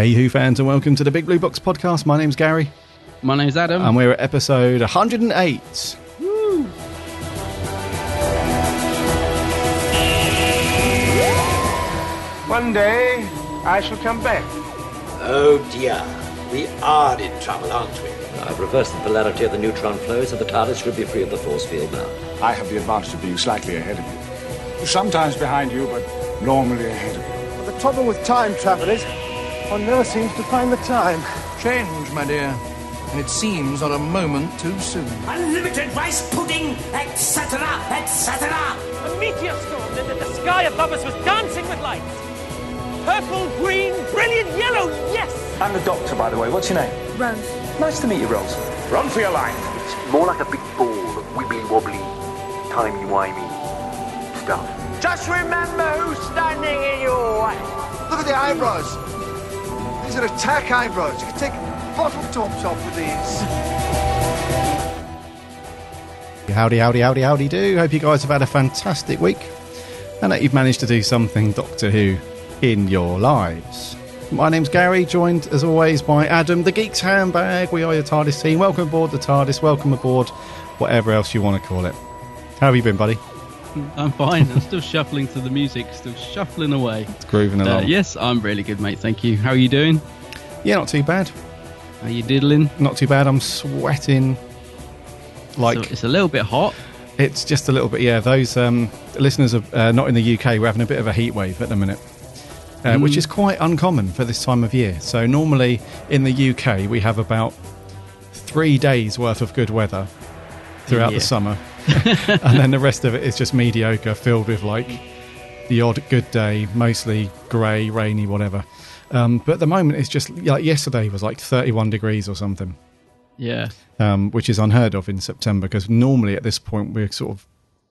Hey, Who fans, and welcome to the Big Blue Box podcast. My name's Gary, My name's Adam. and we're at episode 108. One day, I shall come back. Oh dear, we are in trouble, aren't we? I've reversed the polarity of the neutron flow, so the TARDIS should be free of the force field now. I have the advantage of being slightly ahead of you. Sometimes behind you, but normally ahead of you. But the trouble with time travel is, one never seems to find the time. Change, my dear. And it seems not a moment too soon. Unlimited rice pudding, etc., etc. A meteor storm and the sky above us was dancing with lights. Purple, green, brilliant yellow, yes! I'm the doctor, by the way. What's your name? Rose. Nice to meet you, Rose. Run for your life. It's more like a big ball of wibbly wobbly, timey-wimey stuff. Just remember who's standing in your way. Look at the eyebrows. These are attack eh, eyebrows. You can take bottle tops off with these. Howdy, howdy, howdy, howdy do. Hope you guys have had a fantastic week and that you've managed to do something Doctor Who in your lives. My name's Gary, joined as always by Adam, the Geek's Handbag. We are your TARDIS team. Welcome aboard the TARDIS, welcome aboard whatever else you want to call it. How have you been, buddy? I'm fine. I'm still shuffling to the music, still shuffling away. It's grooving Uh, along. yes, I'm really good, mate. Thank you. How are you doing? yeah, not too bad. Are you diddling? Not too bad. I'm sweating like So it's a little bit hot. It's just a little bit, yeah. Those um, listeners are uh, not in the UK. We're having a bit of a heat wave at the minute, uh, which is quite uncommon for this time of year. So normally in the UK we have about three days worth of good weather throughout Yeah. the summer, and then the rest of it is just mediocre, filled with like the odd good day, mostly grey, rainy, whatever. Um, but at the moment, it's just like yesterday was like 31 degrees or something Yeah. um, which is unheard of in September because normally at this point we're sort of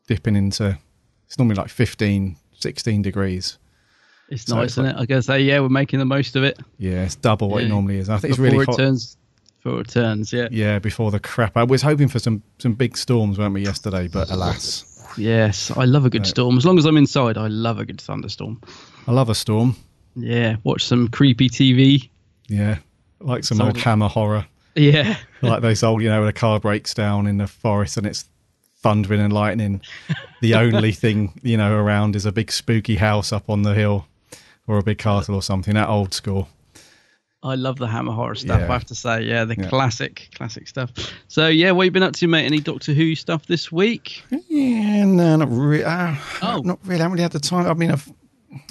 dipping into it's normally like 15, 16 degrees. It's So nice, it's isn't like- it? I gotta say, yeah, we're making the most of it. Yeah, it's double what it normally is. I think it's Before really it hot. turns. Before it turns, yeah. Yeah, before the crap. I was hoping for some some big storms, weren't we, yesterday? But alas, Yes, I love a good Right. storm. As long as I'm inside, I love a good thunderstorm. I love a storm. Yeah, watch some creepy TV. Yeah, like some old old. hammer horror, Yeah, like those old, you know, when a car breaks down in the forest and it's thundering and lightning. The only thing you know around is a big spooky house up on the hill, or a big castle or something. That old school. I love the Hammer horror stuff. Yeah. I have to say, yeah, the Yeah. classic, classic stuff. So, yeah, what have you been up to, mate? Any Doctor Who stuff this week? Yeah, no, not really. Uh, Oh. not really. I haven't really had the time. I mean, I've,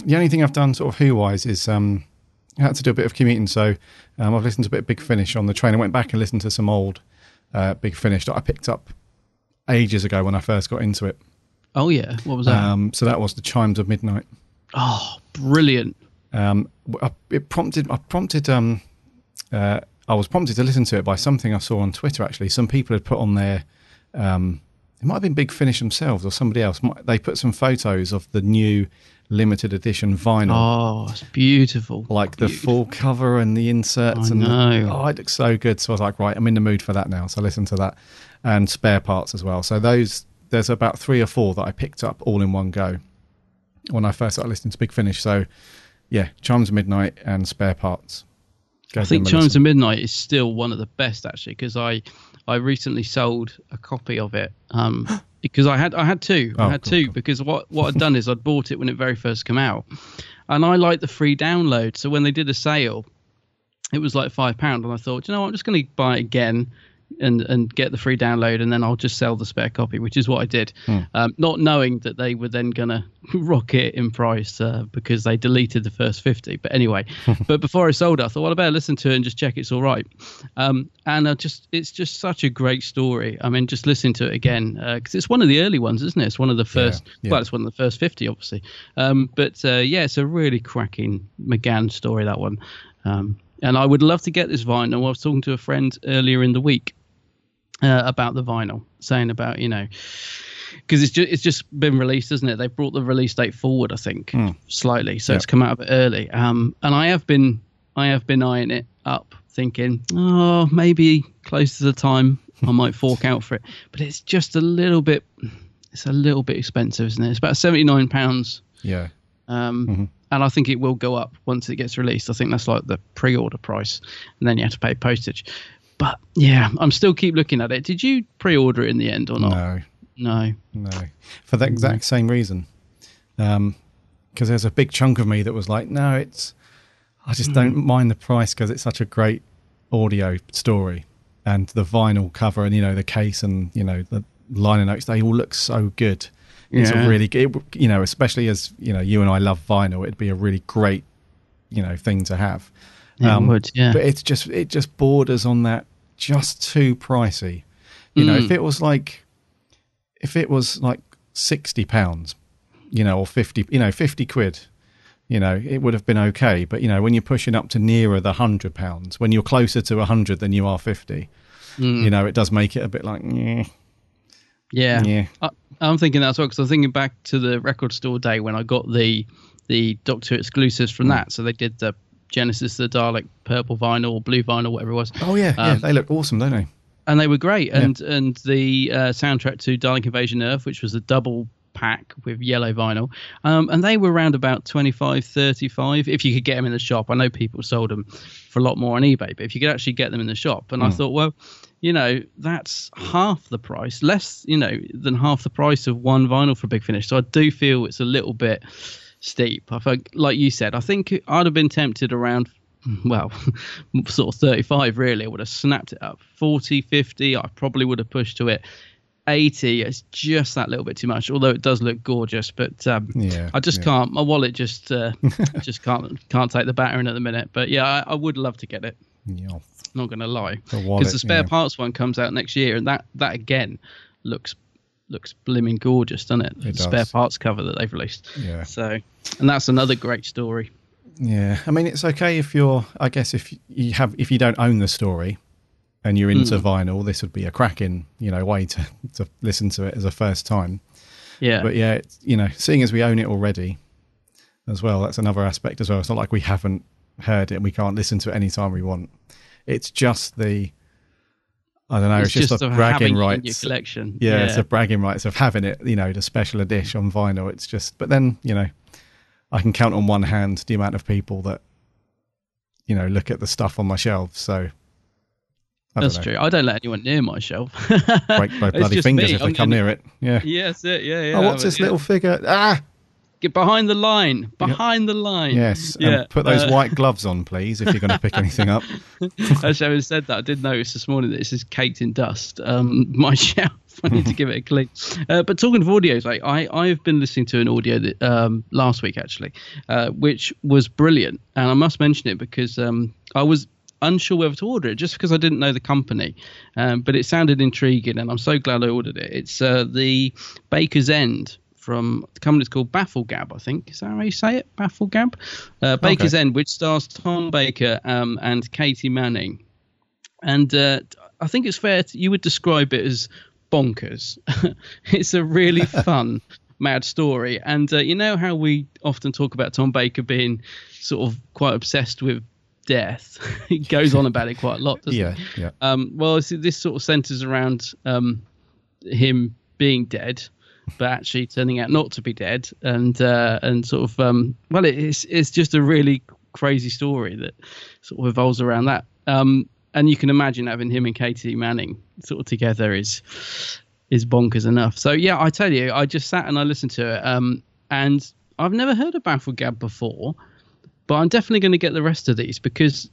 the only thing I've done sort of who wise is um, I had to do a bit of commuting. So um, I've listened to a bit of Big Finish on the train. I went back and listened to some old uh, Big Finish that I picked up ages ago when I first got into it. Oh yeah, what was that? Um, so that was the Chimes of Midnight. oh, brilliant! Um, I- it prompted. I prompted. Um, uh, I was prompted to listen to it by something I saw on Twitter. Actually, some people had put on their. Um, it might have been Big Finish themselves or somebody else. They put some photos of the new limited edition vinyl, Oh, it's beautiful. like the full cover and the inserts. I and the- know. oh, it looks so good. So I was like, right, I'm in the mood for that now. So I listened to that and spare parts as well. So those there's about three or four that I picked up all in one go when I first started listening to Big Finish. So yeah, Chimes of Midnight and spare parts. Go I think them Chimes of Midnight is still one of the best actually because I I recently sold a copy of it um because I had I had two. Oh, I had cool, two cool. because what what I'd done is I'd bought it when it very first came out. And I like the free download so when they did a sale it was like five pound and I thought you know what, I'm just going to buy it again and and get the free download and then I'll just sell the spare copy which is what I did. Hmm. um, not knowing that they were then going to rocket in price uh, because they deleted the first 50 but anyway but before I sold it I thought well I better listen to it and just check it's all right. Um, and I just it's just such a great story. I mean just listening to it again because it's one of the early ones isn't it? It's one of the first yeah. well it's one of the first 50 obviously. Um, but uh, yeah it's a really cracking McGann story that one. Um, and I would love to get this vinyl. I was talking to a friend earlier in the week uh, about the vinyl, saying about you know, because it's just it's just been released, isn't it? They've brought the release date forward, I think, slightly, so Yeah. it's come out a bit early. Um, and I have been I have been eyeing it up, thinking, oh, maybe close to the time I might fork out for it, but it's just a little bit, it's a little bit expensive, isn't it? It's about seventy nine pounds Yeah. um, Mm-hmm. and I think it will go up once it gets released. I think that's like the pre-order price, and then you have to pay postage. But yeah, I'm still keep looking at it. Did you pre-order it in the end or not? No, No. no, for the exact mm. same reason. Um, because there's a big chunk of me that was like, no, it's. I just don't mm. mind the price because it's such a great audio story, and the vinyl cover, and you know the case, and you know the liner notes. They all look so good. It's Yeah. a really, it, you know, especially as you know, you and I love vinyl. It'd be a really great, you know, thing to have. It um, would, yeah. But it's just, it just borders on that just too pricey. You know, Mm. if it was like, if it was like sixty pounds, you know, or fifty, you know, fifty quid, you know, it would have been okay. But you know, when you're pushing up to nearer the hundred pounds, when you're closer to a hundred than you are fifty, Mm. you know, it does make it a bit like, "Nyeh." Yeah, Yeah. I, I'm thinking that as well because I'm thinking back to the record store day when I got the the Doctor exclusives Mm. from that. So they did the Genesis, the Dalek purple vinyl, or blue vinyl, whatever it was. oh yeah, yeah, Um, they look awesome, don't they? and they were great. And and the uh, soundtrack to Dalek Invasion Earth, which was a double pack with yellow vinyl, um, and they were around about 25, 35 if you could get them in the shop. I know people sold them for a lot more on eBay, but if you could actually get them in the shop, and I thought, well, you know, that's half the price, less, you know, than half the price of one vinyl for Big Finish. So I do feel it's a little bit steep. I think, like you said, I think I'd have been tempted around well, sort of 35 really. I would have snapped it up. 40, 50, I probably would have pushed to it. 80 it's just that little bit too much, although it does look gorgeous. But um, Yeah, I just yeah. can't. My wallet just uh, just can't can't take the battering at the minute. But yeah, I, I would love to get it. Yeah. Not going to lie, The because the spare yeah. parts one comes out next year, and that that again looks looks blimmin' gorgeous, doesn't it? It the spare does. parts cover that they've released. Yeah. So, and that's another great story. Yeah, I mean it's okay if you're. I guess if you have, if you don't own the story, and you're into Hmm. vinyl, this would be a cracking, you know, way to to listen to it as a first time. Yeah. But yeah, it's, you know, seeing as we own it already, as well, that's another aspect as well. It's not like we haven't heard it and we can't listen to it anytime we want. It's just the. I don't know. It's, just, the of bragging having it in your rights. collection. Yeah, it's the bragging rights of having it, you know, the special edition on vinyl. It's just, but then, you know, I can count on one hand the amount of people that, you know, look at the stuff on my shelves. So, That's know. true. I don't let anyone near my shelf. Break my bloody fingers me. if they I'm come gonna- near it. Yeah. Yeah, that's it. Yeah, yeah. oh, what's but this yeah. little figure? Ah, Get behind the line. Behind the line. yes. Yeah. And put those uh, white gloves on, please, if you're going to pick anything up. Actually, having said that, I did notice this morning that this is caked in dust. Um, my shelf. I need to give it a clean. Uh, but talking of audios, like I, I've been listening to an audio that um, last week actually, uh, which was brilliant, and I must mention it because um, I was unsure whether to order it just because I didn't know the company, um, but it sounded intriguing, and I'm so glad I ordered it. It's uh, the Baker's End from the company's called Bafflegab, I think. Is that how you say it? Bafflegab? Uh, Baker's End, which stars Tom Baker um, and Katy Manning. And uh, I think it's fair to, you would describe it as bonkers. it's a really fun, mad story. And uh, you know how we often talk about Tom Baker being sort of quite obsessed with death? he goes on about it quite a lot, doesn't Yeah, he? yeah. Um, well, this sort of centers around um, him being dead, but actually turning out not to be dead, and uh, and sort of um, well, it's it's just a really crazy story that sort of revolves around that. Um, and you can imagine having him and Katy Manning sort of together is is bonkers enough. So yeah, I tell you, I just sat and I listened to it, um, and I've never heard of Bafflegab before, but I'm definitely going to get the rest of these because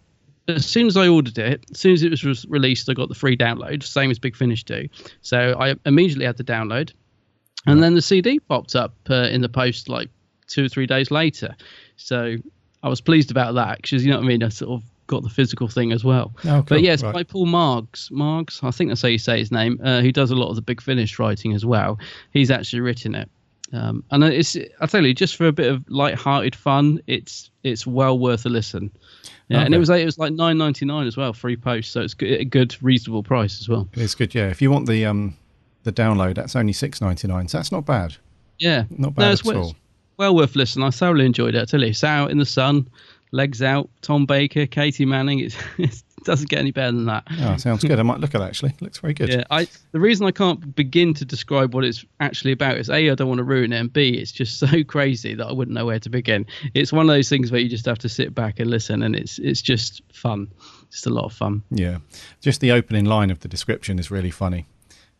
as soon as I ordered it, as soon as it was re- released, I got the free download, same as Big Finish do. So I immediately had the download, and then the CD popped up uh, in the post like two or three days later. So I was pleased about that because you know what I mean. I sort of got the physical thing as well. Oh, cool. But yes, Right. by Paul Margs, Margs, I think that's how you say his name, uh, who does a lot of the Big Finish writing as well. He's actually written it. Um, and it's, I tell you, just for a bit of light-hearted fun, it's it's well worth a listen. Yeah, and it was like, it was like nine ninety nine as well, free post, so it's good, a good reasonable price as well. It's good, yeah. If you want the um the download, that's only six ninety nine. So that's not bad. Yeah, Not bad it's at well, all. well worth listening. I thoroughly enjoyed it. I tell you, it's out in the sun, legs out, Tom Baker, Katy Manning. It's, it's doesn't get any better than that. Oh, sounds good. I might look at that actually. Looks very good. Yeah, I the reason I can't begin to describe what it's actually about is a I don't want to ruin it, and b it's just so crazy that I wouldn't know where to begin. It's one of those things where you just have to sit back and listen, and it's it's just fun, just a lot of fun. Yeah. Just the opening line of the description is really funny.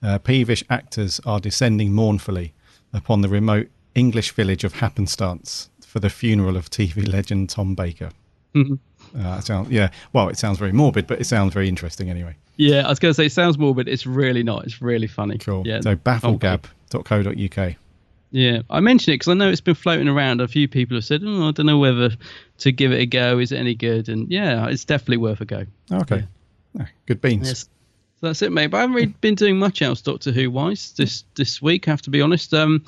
Uh, peevish actors are descending mournfully upon the remote English village of Happenstance for the funeral of TV legend Tom Baker. Mhm. Uh, sounds, yeah. Well, it sounds very morbid, but it sounds very interesting anyway. Yeah, I was going to say it sounds morbid. It's really not. It's really funny. Cool. Yeah. So bafflegab.co.uk. Yeah, I mention it because I know it's been floating around. A few people have said, "Oh, I don't know whether to give it a go. Is it any good?" And yeah, it's definitely worth a go. Okay. Ah, good beans. Yes. That's it, mate. But I haven't really been doing much else Doctor Who wise this this week. I have to be honest. Um,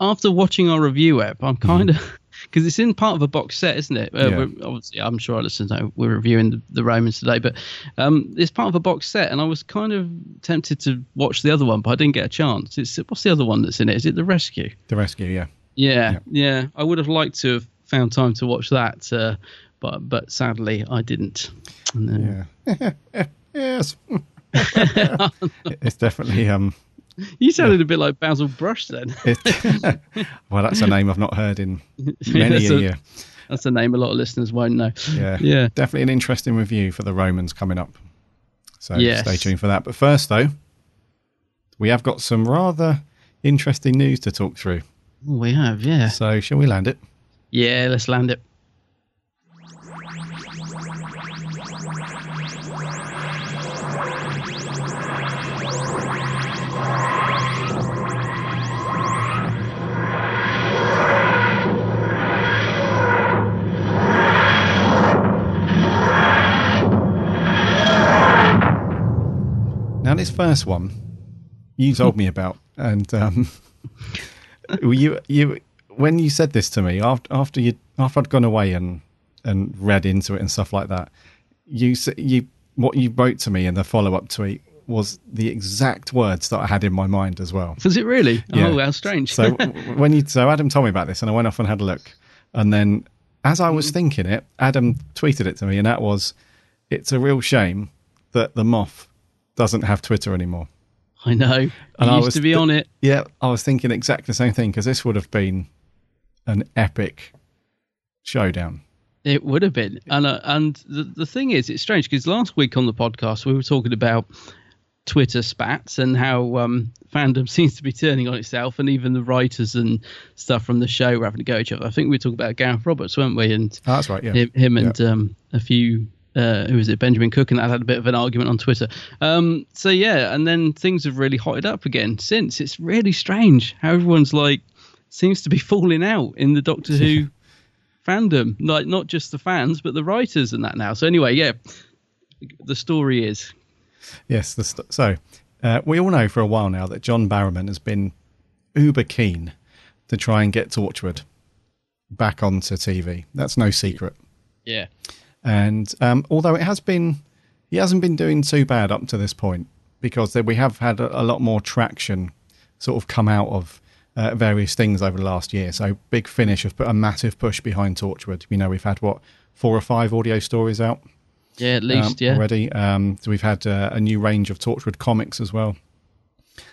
after watching our review app, I'm kind of because it's in part of a box set, isn't it? Uh, Yeah. we're, obviously, I'm sure our listeners know we're reviewing the, the Romans today, but um, it's part of a box set, and I was kind of tempted to watch the other one, but I didn't get a chance. It's what's the other one that's in it? Is it the Rescue? The rescue, yeah. Yeah, yeah. I would have liked to have found time to watch that, uh, but but sadly I didn't. And, uh, Yes. it's definitely um You sounded a bit like Basil Brush then. it, well that's a name I've not heard in many a a- year. That's a name a lot of listeners won't know. Yeah. Yeah. Definitely an interesting review for the Romans coming up. So Yes. stay tuned for that. But first though, we have got some rather interesting news to talk through. We have, yeah. So shall we land it? Yeah, let's land it. Now this first one you told me about and um you you when you said this to me after after you after I'd gone away and and read into it and stuff like that, you you what you wrote to me in the follow up tweet was the exact words that I had in my mind as well. Was it really? Yeah. Oh, how strange. So when you so Adam told me about this and I went off and had a look, and then as I was thinking it, Adam tweeted it to me, and that was, "It's a real shame that the Moff doesn't have Twitter anymore." I know. And I used was to be on it. Yeah, I was thinking exactly the same thing because this would have been an epic showdown. It would have been, and uh, and the the thing is, it's strange because last week on the podcast we were talking about Twitter spats and how um, fandom seems to be turning on itself, and even the writers and stuff from the show were having to go at each other. I think we were talking about Gareth Roberts, weren't we? And Oh, that's right, yeah. him, him and um, a few. Uh, who was it? Benjamin Cook, and that had a bit of an argument on Twitter. Um, so yeah, and then things have really hotted up again since. It's really strange how everyone's like seems to be falling out in the Doctor Who fandom, like not just the fans but the writers and that now. So anyway, yeah, the story is Yes, st- so uh, we all know for a while now that John Barrowman has been uber keen to try and get Torchwood back onto TV. That's no secret. yeah, And um, although it has been, he hasn't been doing too bad up to this point because we have had a, a lot more traction sort of come out of uh, various things over the last year. So Big Finish have put a massive push behind Torchwood. You know, we've had what four or five audio stories out yeah, at least um, yeah. already. Um, so we've had uh, a new range of Torchwood comics as well.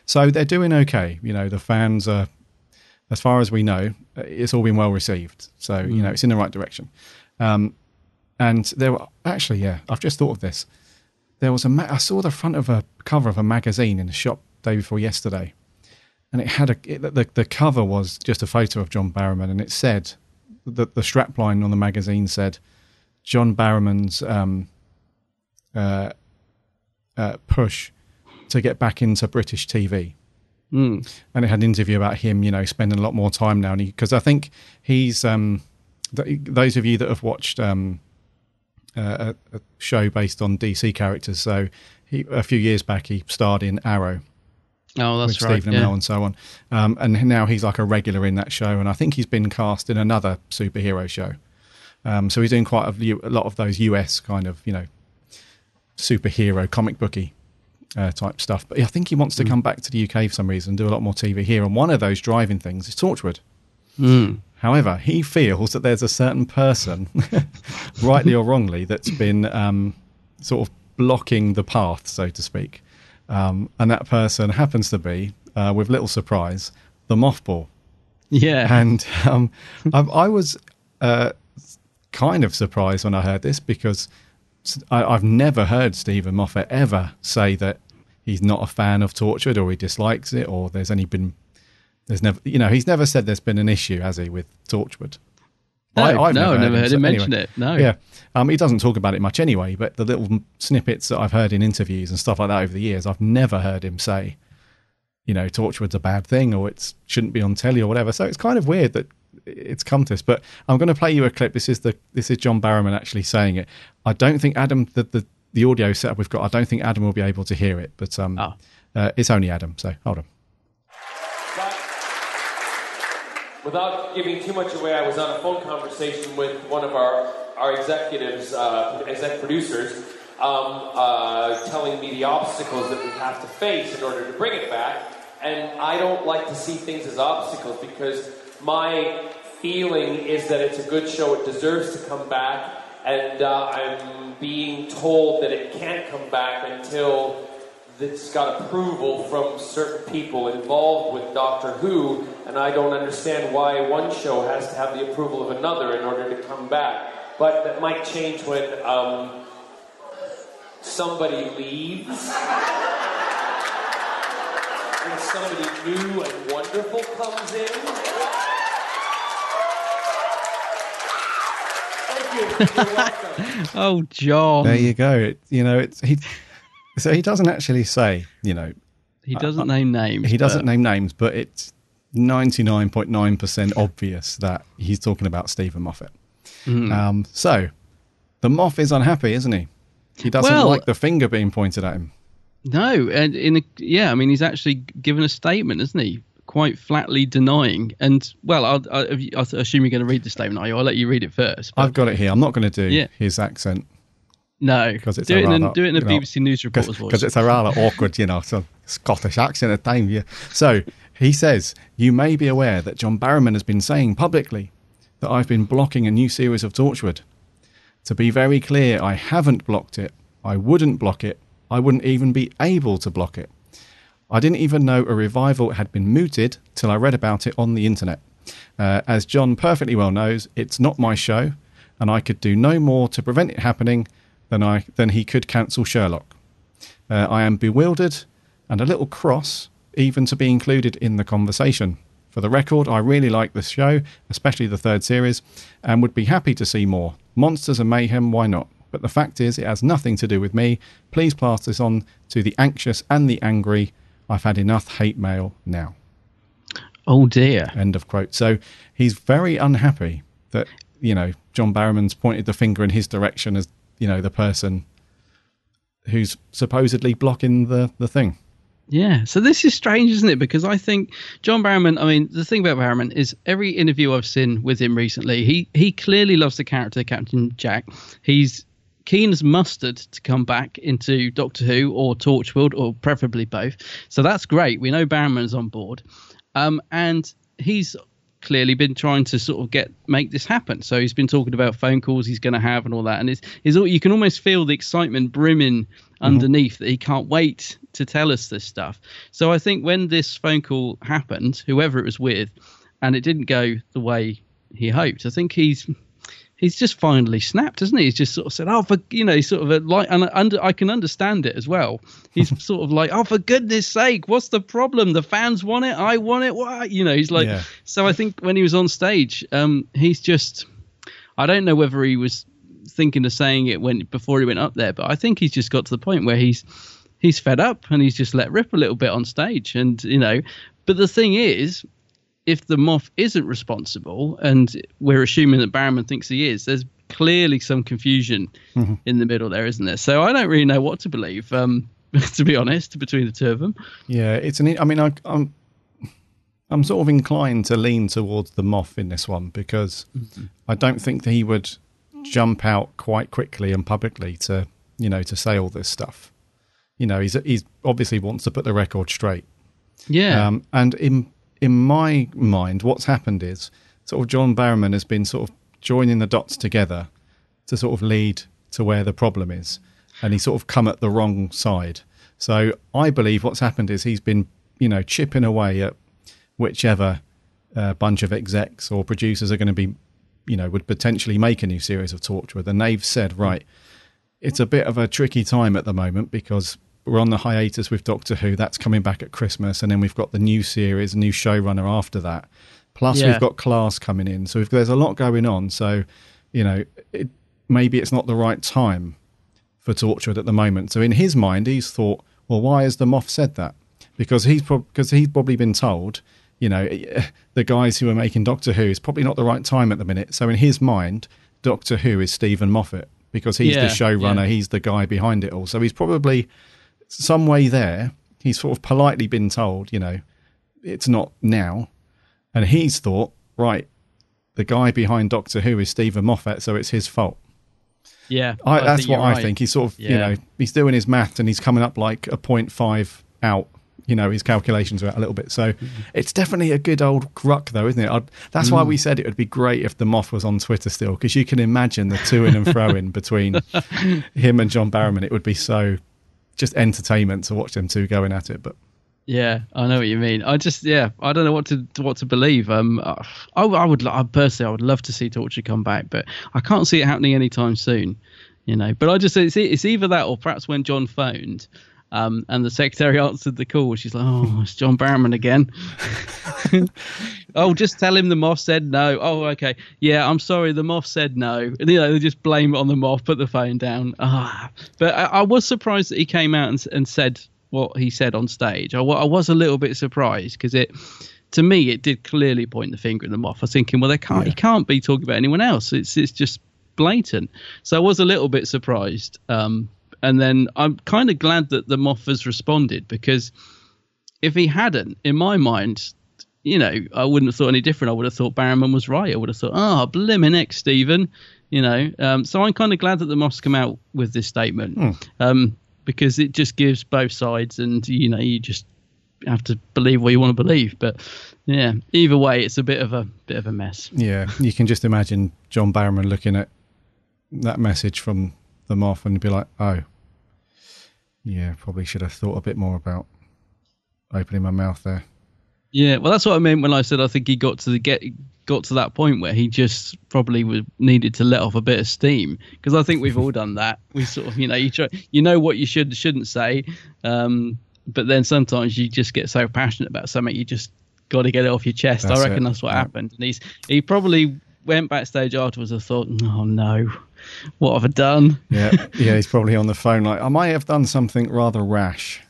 So they're doing okay. You know, the fans are, as far as we know, uh, it's all been well received. So you know, it's in the right direction. Um, and there were actually, yeah, I've just thought of this. There was a ma- I saw the front of a cover of a magazine in the shop day before yesterday, and it had a it, the the cover was just a photo of John Barrowman, and it said the the strapline on the magazine said John Barrowman's um, uh, uh, push to get back into British TV. Mm. And it had an interview about him, you know, spending a lot more time now. And because I think he's, um, th- those of you that have watched um, uh, a, a show based on DC characters, so he, a few years back he starred in Arrow Oh, that's with right. Stephen yeah. Amell and so on. Um, and now he's like a regular in that show, and I think he's been cast in another superhero show. Um, so he's doing quite a, a lot of those US kind of you know superhero comic booky uh, type stuff. But I think he wants to come back to the UK for some reason, and do a lot more TV here. And one of those driving things is Torchwood. Mm. However, he feels that there's a certain person, rightly or wrongly, that's been um, sort of blocking the path, so to speak. Um, and that person happens to be, uh, with little surprise, the mothball. Yeah. And um, I, I was uh, kind of surprised when I heard this because I, have never heard Steven Moffat ever say that he's not a fan of Torchwood or he dislikes it or there's any been there's never you know he's never said there's been an issue has he with Torchwood. No, I've no, I've never heard him so- mention it, no. yeah, um, he doesn't talk about it much anyway. But the little snippets that I've heard in interviews and stuff like that over the years, I've never heard him say, you know, Torchwood's a bad thing or it shouldn't be on telly or whatever. So it's kind of weird that it's come to this. But I'm going to play you a clip. This is the this is John Barrowman actually saying it. I don't think Adam the the, the audio setup we've got. I don't think Adam will be able to hear it. But um, Oh. uh, it's only Adam. So hold on. Without giving too much away, I was on a phone conversation with one of our, our executives, uh, exec producers, um, uh, telling me the obstacles that we have to face in order to bring it back. And I don't like to see things as obstacles because my feeling is that it's a good show, it deserves to come back, and uh, I'm being told that it can't come back until it's got approval from certain people involved with Doctor Who, and I don't understand why one show has to have the approval of another in order to come back. But that might change when um, somebody leaves. And somebody new and wonderful comes in. Thank you. You're. Oh, John. There you go. It, you know, it's he. So he doesn't actually say, you know, He doesn't name names. he doesn't but- name names, but it's 99.9% obvious that he's talking about Steven Moffat. Mm. Um, so the Moff is unhappy, isn't he? He doesn't Well- like the finger being pointed at him. No, and in a, yeah, I mean, he's actually given a statement, isn't he? Quite flatly denying. And well, I'll, I, I assume you're going to read the statement, are you? I'll let you read it first. but- I've got it here. I'm not going to do Yeah. his accent no, because it's do a it rather, a, do it in a you know, News reporter's voice. because it's a rather awkward, you know, sort of Scottish accent at times. Yeah. So he says, "You may be aware that John Barrowman has been saying publicly that I've been blocking a new series of Torchwood. To be very clear, I haven't blocked it. I wouldn't block it. I wouldn't even be able to block it. I didn't even know a revival had been mooted till I read about it on the internet. Uh, as John perfectly well knows, it's not my show, and I could do no more to prevent it happening than I than he could cancel Sherlock. Uh, I am bewildered and a little cross, even to be included in the conversation. For the record, I really like this show, especially the third series, and would be happy to see more. Monsters and Mayhem, why not? But the fact is, it has nothing to do with me. Please pass this on to the anxious and the angry. I've had enough hate mail now. oh dear. End of quote. So he's very unhappy that, you know, John Barrowman's pointed the finger in his direction as, you know, the person who's supposedly blocking the, the thing. Yeah, so this is strange, isn't it? Because I think John Barrowman. I mean, the thing about Barrowman is every interview I've seen with him recently, he he clearly loves the character Captain Jack. He's keen as mustard to come back into Doctor Who or Torchwood or preferably both. So that's great. We know Barrowman's on board, um, and he's clearly been trying to sort of get make this happen. So he's been talking about phone calls he's going to have and all that, and it's, it's all, you can almost feel the excitement brimming underneath that he can't wait to tell us this stuff. So I think when this phone call happened, whoever it was with, and it didn't go the way he hoped, I think he's he's just finally snapped, hasn't he? He's just sort of said, "Oh, for you know, sort of a like," and under, I can understand it as well. He's sort of like, "Oh, for goodness sake, what's the problem? The fans want it, I want it. What you know?" He's like, Yeah. so I think when he was on stage, um, he's just, I don't know whether he was thinking of saying it when before he went up there, but I think he's just got to the point where he's he's fed up and he's just let rip a little bit on stage, and you know. But the thing is, if the Moff isn't responsible, and we're assuming that Barrowman thinks he is, there's clearly some confusion Mm-hmm. in the middle there, isn't there? So I don't really know what to believe, um, to be honest, between the two of them. Yeah, it's an. I mean, I, I'm I'm sort of inclined to lean towards the Moff in this one because I don't think that he would jump out quite quickly and publicly to you know to say all this stuff. You know, he's he's obviously wants to put the record straight. Yeah. Um, and in in my mind, what's happened is sort of John Barrowman has been sort of joining the dots together to sort of lead to where the problem is. and he's sort of come at the wrong side. So I believe what's happened is he's been, you know, chipping away at whichever uh, bunch of execs or producers are going to be, you know, would potentially make a new series of Torchwood. And they've said, right, it's a bit of a tricky time at the moment because we're on the hiatus with Doctor Who. That's coming back at Christmas, and then we've got the new series, new showrunner after that. Plus, Yeah. we've got Class coming in, so there's a lot going on. So, you know, it, maybe it's not the right time for Torchwood at the moment. So in his mind, he's thought, well, why has the Moff said that? Because he's because he's probably been told, you know, the guys who are making Doctor Who is probably not the right time at the minute. So in his mind, Doctor Who is Steven Moffat because he's Yeah, the showrunner, yeah. he's the guy behind it all. So he's probably some way there. He's sort of politely been told, you know, it's not now, and he's thought, right, the guy behind Doctor Who is Steven Moffat, so it's his fault. Yeah, I, that's what I right. think. He's sort of, you know, he's doing his math and he's coming up like a 0.5 out. You know, his calculations are out a little bit. So Mm-hmm. it's definitely a good old gruck, though, isn't it? I'd, that's why Mm. we said it would be great if the Moff was on Twitter still, because you can imagine the to in and fro in between him and John Barrowman. It would be so just entertainment to watch them two going at it. But Yeah, I know what you mean. I just, yeah, I don't know what to what to believe. Um, I, I would, I personally, I would love to see Torchwood come back, but I can't see it happening anytime soon. You know, but I just, it's, it's either that or perhaps when John phoned. Um, and the secretary answered the call. She's like, "Oh, it's John Barrowman again." oh, just tell him the Moff said no. Oh, okay. Yeah, I'm sorry. The Moff said no. And, you know, they just blame it on the Moff. Put the phone down. Ah, but I, I was surprised that he came out and, and said what he said on stage. I, I was a little bit surprised because it, to me, it did clearly point the finger at the Moff. I was thinking, well, they can't. He can't be talking about anyone else. It's it's just blatant. So I was a little bit surprised. Um, and then I'm kind of glad that the Moff has responded because if he hadn't, in my mind, you know, I wouldn't have thought any different. I would have thought Barrowman was right. I would have thought, oh, blimmin' X, Steven. You know, um, so I'm kind of glad that the Moff's come out with this statement um, because it just gives both sides, and you know, you just have to believe what you want to believe. But yeah, either way, it's a bit of a bit of a mess. yeah, you can just imagine John Barrowman looking at that message from the off and be like, oh, yeah, probably should have thought a bit more about opening my mouth there. Yeah, well, that's what I meant when I said I think he got to the get got to that point where he just probably was needed to let off a bit of steam because I think we've all done that. We sort of, you know, you try, you know what you should shouldn't say, um, but then sometimes you just get so passionate about something you just got to get it off your chest. That's I reckon it, that's what yeah. happened. And he's he probably went backstage afterwards and thought, oh no, what have I done? Yeah, yeah, he's probably on the phone like, I might have done something rather rash.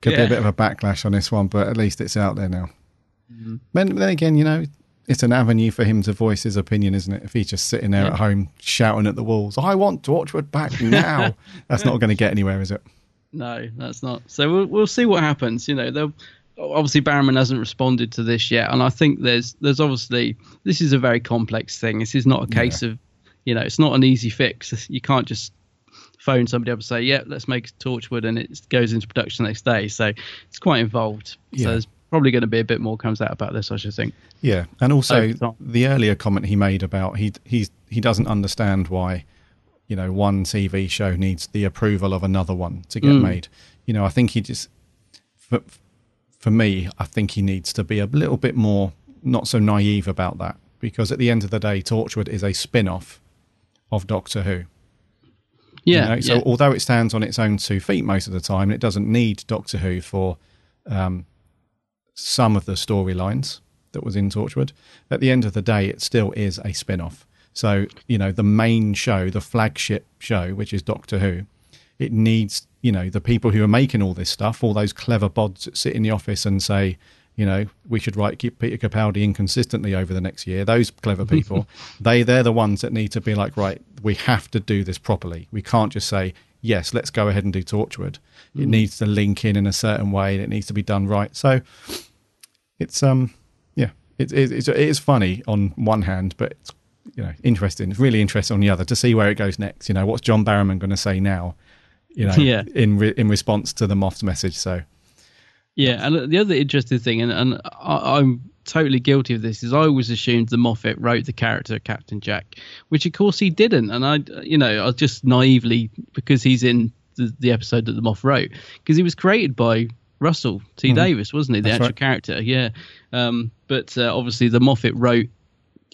Could be a bit of a backlash on this one, but at least it's out there now. Mm-hmm. Then, then again, you know, it's an avenue for him to voice his opinion, isn't it? If he's just sitting there Yeah. at home shouting at the walls, I want Torchwood back now. That's not going to get anywhere, is it? No, that's not. So we'll we'll see what happens. You know, they'll obviously Barrowman hasn't responded to this yet, and I think there's there's obviously this is a very complex thing. This is not a case of, you know, it's not an easy fix. You can't just phone somebody up and say, "Yeah, let's make Torchwood," and it goes into production the next day. So it's quite involved. Yeah. So there's probably going to be a bit more comes out about this. I should think. Yeah, and also the earlier comment he made about he he's he doesn't understand why you know one TV show needs the approval of another one to get Mm. made. You know, I think he just for for me, I think he needs to be a little bit more not so naive about that because at the end of the day, Torchwood is a spin-off of Doctor Who. You Yeah. know, So yeah. although it stands on its own two feet most of the time, it doesn't need Doctor Who for um, some of the storylines that was in Torchwood. At the end of the day, it still is a spin off. So, you know, the main show, the flagship show, which is Doctor Who, it needs, you know, the people who are making all this stuff, all those clever bods that sit in the office and say, you know, we should write keep Peter Capaldi inconsistently over the next year. Those clever people, they they're the ones that need to be like, right, we have to do this properly. We can't just say, yes, let's go ahead and do Torchwood. It Mm. needs to link in in a certain way, and it needs to be done right. So, it's um, yeah, it, it, it's it is funny on one hand, but it's you know interesting. It's really interesting on the other to see where it goes next. You know, what's John Barrowman going to say now? You know, Yeah. in re- in response to the Moff's message. So Yeah, and the other interesting thing, and, and I, I'm totally guilty of this is I always assumed the Moffat wrote the character Captain Jack, which of course he didn't, and I, you know, I just naively because he's in the, the episode that the Moff wrote because he was created by Russell T Mhm. Davies, wasn't he? The That's actual right. character, yeah. Um, but uh, obviously the Moffat wrote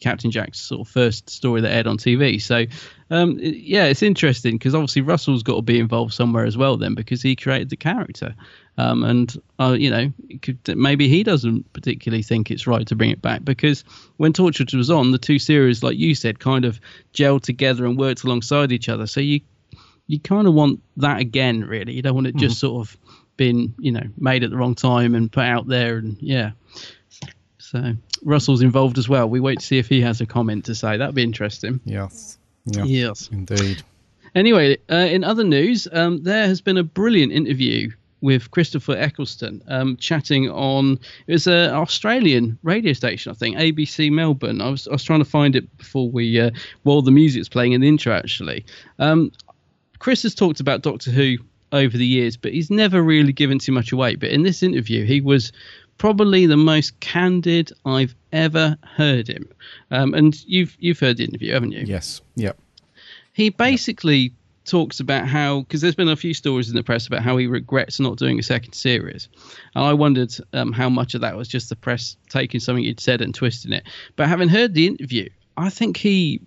Captain Jack's sort of first story that aired on TV. So, um, yeah, it's interesting because obviously Russell's got to be involved somewhere as well then because he created the character. Um, and uh, you know, it could, maybe he doesn't particularly think it's right to bring it back because when Torchwood was on, the two series, like you said, kind of gelled together and worked alongside each other. So you you kind of want that again, really. You don't want it just sort of been you know made at the wrong time and put out there and yeah. So Russell's involved as well. We wait to see if he has a comment to say. That'd be interesting. Yes. Yeah. Yes. Indeed. Anyway, uh, in other news, um, there has been a brilliant interview with Christopher Eccleston um, chatting on it was an Australian radio station, I think, ABC Melbourne. I was I was trying to find it before we uh, while the music's playing in the intro actually. Um, Chris has talked about Doctor Who over the years, but he's never really given too much away. But in this interview, he was probably the most candid I've ever heard him. Um, and you've you've heard the interview, haven't you? Yes. Yep. he basically talks about how because there's been a few stories in the press about how he regrets not doing a second series and i wondered um, how much of that was just the press taking something he'd said and twisting it but having heard the interview i think he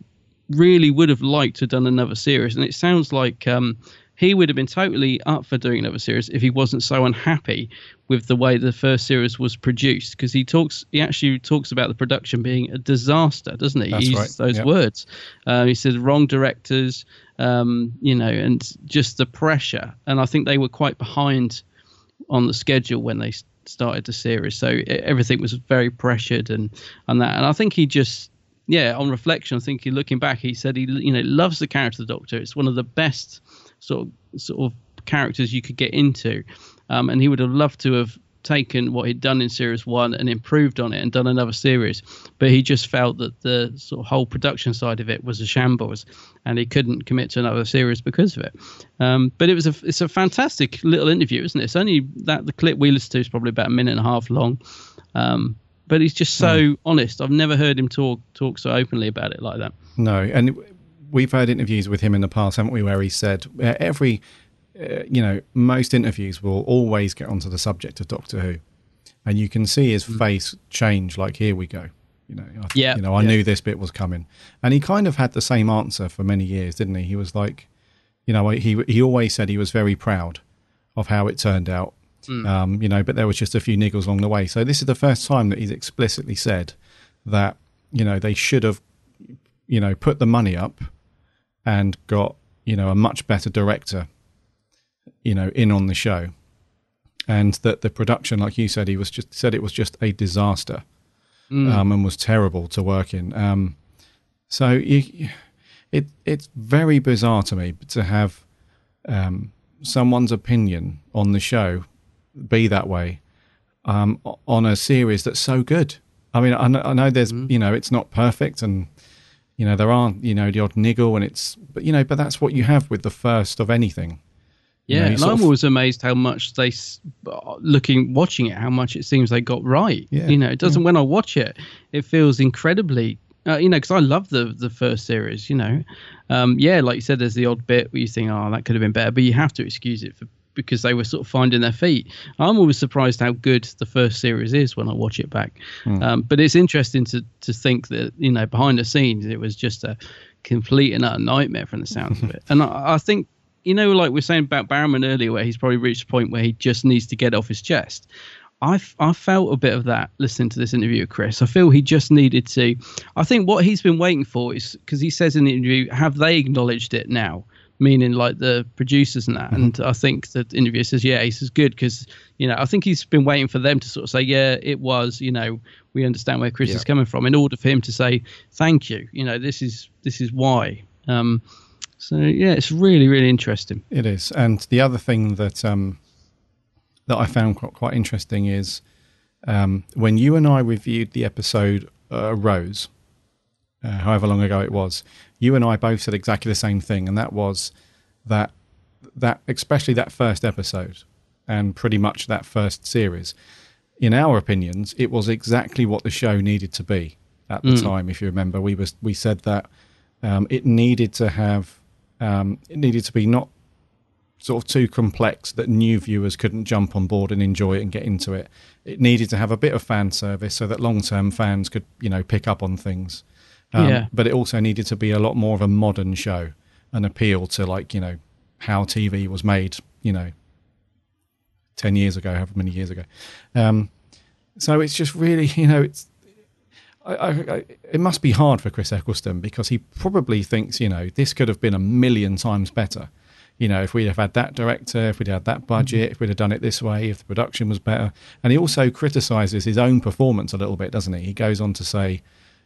really would have liked to have done another series and it sounds like um, he would have been totally up for doing another series if he wasn't so unhappy with the way the first series was produced because he talks he actually talks about the production being a disaster doesn't he? That's he right, uses those yep. words. Uh, he said wrong directors um, you know and just the pressure. And i think they were quite behind on the schedule when they started the series. So e- everything was very pressured and and that. And i think he just yeah on reflection i think he looking back he said he you know loves the character of the doctor. It's one of the best sort of sort of characters you could get into. Um, and he would have loved to have taken what he'd done in series one and improved on it and done another series. But he just felt that the sort of whole production side of it was a shambles and he couldn't commit to another series because of it. Um, but it was a it's a fantastic little interview isn't it? It's only that the clip we listened to is probably about a minute and a half long. Um, but he's just so honest. I've never heard him talk talk so openly about it like that. No, and we've had interviews with him in the past, haven't we? Where he said uh, every, uh, you know, most interviews will always get onto the subject of Doctor Who, and you can see his face change. Like, here we go. You know, I, Yeah, you know, I yeah. knew this bit was coming, and he kind of had the same answer for many years, didn't he? He was like, you know, he he always said he was very proud of how it turned out. Um, you know, but there was just a few niggles along the way. So this is the first time that he's explicitly said that you know they should have, you know, put the money up and got you know a much better director, you know, in on the show, and that the production, like you said, he was just said it was just a disaster, um, and was terrible to work in. Um, so you, it it's very bizarre to me to have um, someone's opinion on the show be that way um, on a series that's so good. I mean, I know, I know there's you know it's not perfect, and you know there aren't you know the odd niggle, and it's but you know but that's what you have with the first of anything. You Yeah, know, you and I'm of- always amazed how much they, s- looking, watching it, how much it seems they got right. Yeah, You know, it doesn't. When I watch it, it feels incredibly. Uh, you know, because I love the the first series. You know, um, yeah, like you said, there's the odd bit where you think, oh, that could have been better, but you have to excuse it for because they were sort of finding their feet. I'm always surprised how good the first series is when I watch it back. Um, but it's interesting to to think that you know behind the scenes it was just a complete and utter nightmare from the sounds of it. And I, I think you know, like we are saying about Barrowman earlier, where he's probably reached a point where he just needs to get off his chest. I, I felt a bit of that listening to this interview with Chris. I feel he just needed to. I think what he's been waiting for is because he says in the interview, have they acknowledged it now? Meaning like the producers and that. And I think the interviewer says, yeah, he says good because, you know, I think he's been waiting for them to sort of say, yeah, it was, you know, we understand where Chris is coming from in order for him to say, thank you. You know, this is this is why. Um, so yeah, it's really really interesting. It is, and the other thing that um, that I found quite, quite interesting is um, when you and I reviewed the episode uh, Rose, uh, however long ago it was, you and I both said exactly the same thing, and that was that that especially that first episode and pretty much that first series in our opinions, it was exactly what the show needed to be at the Mm. time. If you remember, we was we said that um, it needed to have um, it needed to be not sort of too complex that new viewers couldn't jump on board and enjoy it and get into it. It needed to have a bit of fan service so that long term fans could you know pick up on things. Um, Yeah. But it also needed to be a lot more of a modern show and appeal to like you know how TV was made. You know. 10 years ago, however many years ago. Um, so it's just really, you know, it's I, I, I, it must be hard for Chris Eccleston because he probably thinks, you know, this could have been a million times better. You know, if we'd have had that director, if we'd had that budget, if we'd have done it this way, if the production was better. And he also criticizes his own performance a little bit, doesn't he? He goes on to say,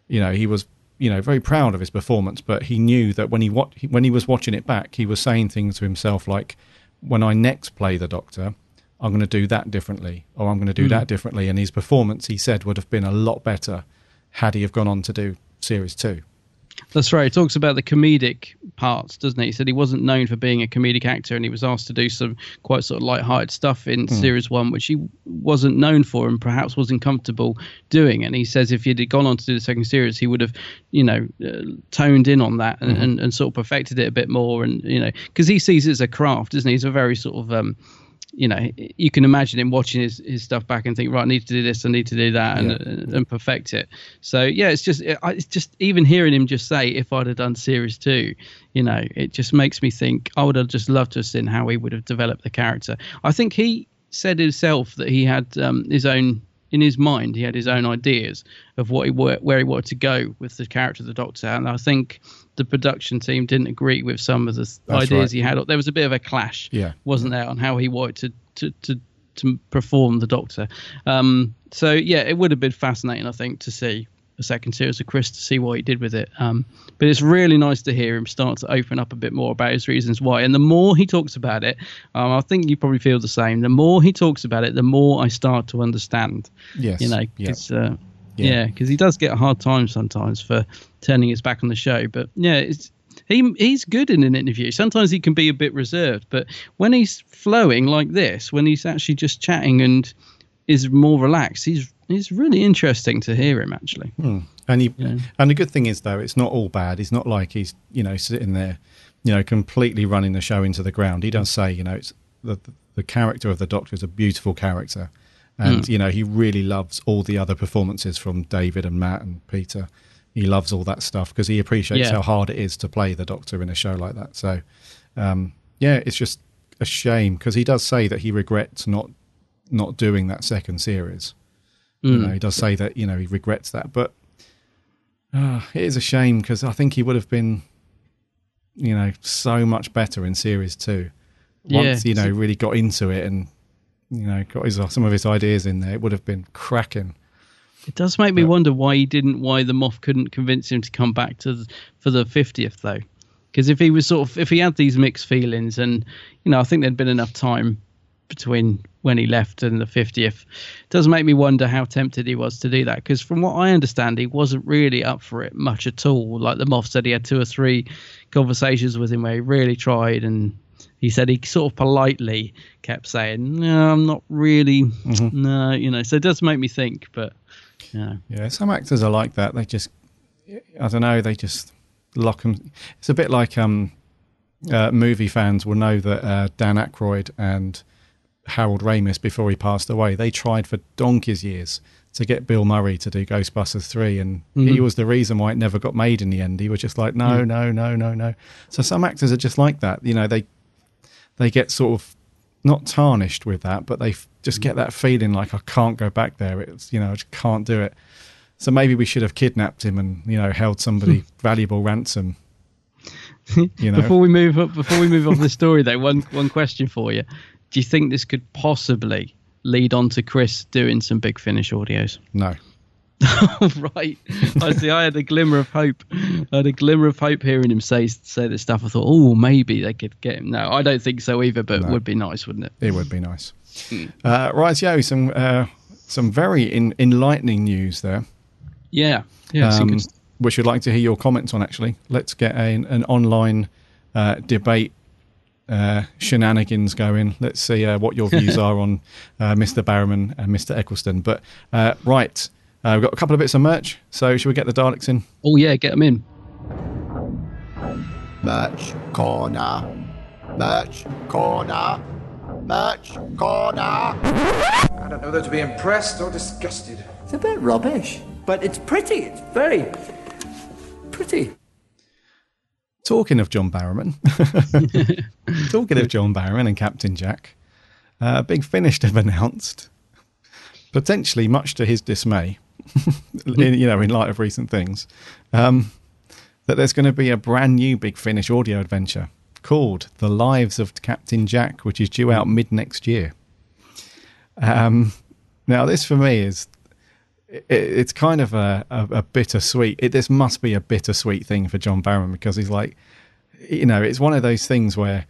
you know, he was, you know, very proud of his performance, but he knew that when he wa- when he was watching it back, he was saying things to himself like, "When I next play the Doctor, I'm going to do that differently, or I'm going to do Mm. that differently." And his performance, he said, would have been a lot better had he have gone on to do series two. That's right. He talks about the comedic parts, doesn't he? He said he wasn't known for being a comedic actor, and he was asked to do some quite sort of light-hearted stuff in Hmm. series one, which he wasn't known for, and perhaps wasn't comfortable doing. And he says if he'd gone on to do the second series, he would have, you know, uh, toned in on that and, Mhm. and, and sort of perfected it a bit more. And you know, because he sees it as a craft, doesn't he? He's a very sort of um, you know, you can imagine him watching his, his stuff back and think, right, I need to do this, I need to do that, and Yeah. and perfect it. So yeah, it's just it's just even hearing him just say, if I'd have done series two, you know, it just makes me think I would have just loved to have seen how he would have developed the character. I think he said himself that he had um, his own in his mind, he had his own ideas of what he where he wanted to go with the character of the Doctor, and I think the production team didn't agree with some of the That's ideas right. he had. There was a bit of a clash Yeah. wasn't there on how he wanted to to to, to perform the Doctor. Um, so yeah, it would have been fascinating, I think, to see second series of Chris to see what he did with it. Um, but it's really nice to hear him start to open up a bit more about his reasons why. And the more he talks about it, um, I think you probably feel the same. The more he talks about it, the more I start to understand. Yes. You know, Yeah. 'cause, uh, Yeah. yeah, because he does get a hard time sometimes for turning his back on the show. But yeah, it's he he's good in an interview. Sometimes he can be a bit reserved, but when he's flowing like this, when he's actually just chatting and is more relaxed, he's he's really interesting to hear him actually. Hmm. And he, Yeah. and the good thing is though, it's not all bad. It's not like he's you know sitting there, you know, completely running the show into the ground. He does say, you know, it's the the character of the Doctor is a beautiful character, and Mm. you know he really loves all the other performances from David and Matt and Peter. He loves all that stuff because he appreciates Yeah. how hard it is to play the Doctor in a show like that. So, um, yeah, it's just a shame because he does say that he regrets not not doing that second series. You Mm. know, he does say that you know he regrets that, but uh, it is a shame because I think he would have been, you know, so much better in series two. Once Yeah. you know really got into it and you know got his some of his ideas in there, it would have been cracking. It does make me wonder why he didn't, why the Moff couldn't convince him to come back to the, for the fiftieth though, because if he was sort of if he had these mixed feelings and you know I think there'd been enough time between when he left in the fiftieth, it does make me wonder how tempted he was to do that. Because from what I understand, he wasn't really up for it much at all. Like the Moff said, he had two or three conversations with him where he really tried and. He said he sort of politely kept saying, "No, I'm not really, no, you know." So it does make me think, but yeah. Yeah, some actors are like that. They just, I don't know, they just lock them. It's a bit like um, uh, movie fans will know that uh, Dan Aykroyd and Harold Ramis, before he passed away, they tried for donkey's years to get Bill Murray to do Ghostbusters 3. And he Mhm. was the reason why it never got made in the end. He was just like, no, Mm. no, no, no, no. So some actors are just like that. You know, they they get sort of not tarnished with that, but they just get that feeling like I can't go back there. It's you know I just can't do it. So maybe we should have kidnapped him and you know held somebody valuable ransom. You know, Before we move up, before we move on to the story, though, one one question for you: Do you think this could possibly lead on to Chris doing some Big Finish audios? no. right. I see. I had a glimmer of hope. I had a glimmer of hope hearing him say say this stuff. I thought, oh, maybe they could get him. No, I don't think so either. But it would be nice, wouldn't it? It would be nice. Uh, right, yo, some uh, some very in, enlightening news there. Yeah. Yeah. um, which we'd like to hear your comments on. Actually, let's get a, an online uh, debate uh, shenanigans going. Let's see uh, what your views are on uh, Mr. Barrowman and Mr. Eccleston. But uh, right, uh, we've got a couple of bits of merch. So should we get the Daleks in? Oh yeah, get them in. Merch corner. Merch corner. Merch corner. I don't know whether to be impressed or disgusted. It's a bit rubbish, but it's pretty. It's very pretty. Talking of John Barrowman, talking of John Barrowman and Captain Jack, uh, Big Finish have announced, potentially much to his dismay, in, you know, in light of recent things, um, that there's going to be a brand new Big Finish audio adventure called The Lives of Captain Jack, which is due out mid next year. Um, now, this for me is it, it's kind of a, a, a bittersweet. It, this must be a bittersweet thing for John Barrowman because he's like, you know, it's one of those things where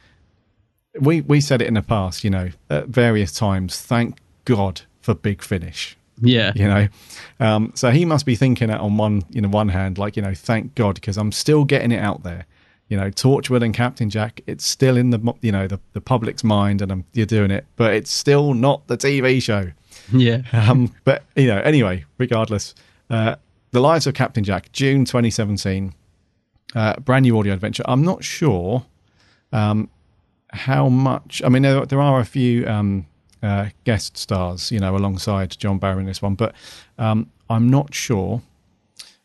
we we said it in the past, you know, at various times. Thank God for Big Finish. Yeah. You know, um, so he must be thinking it on one, you know, one hand, like you know, thank God because I'm still getting it out there. You know, Torchwood and Captain Jack, it's still in the you know the, the public's mind, and I'm, you're doing it, but it's still not the TV show. Yeah. Um, but you know, anyway, regardless, uh, the Lives of Captain Jack, June 2017, uh, brand new audio adventure. I'm not sure um, how much. I mean, there, there are a few um, uh, guest stars, you know, alongside John Barrow in this one, but um, I'm not sure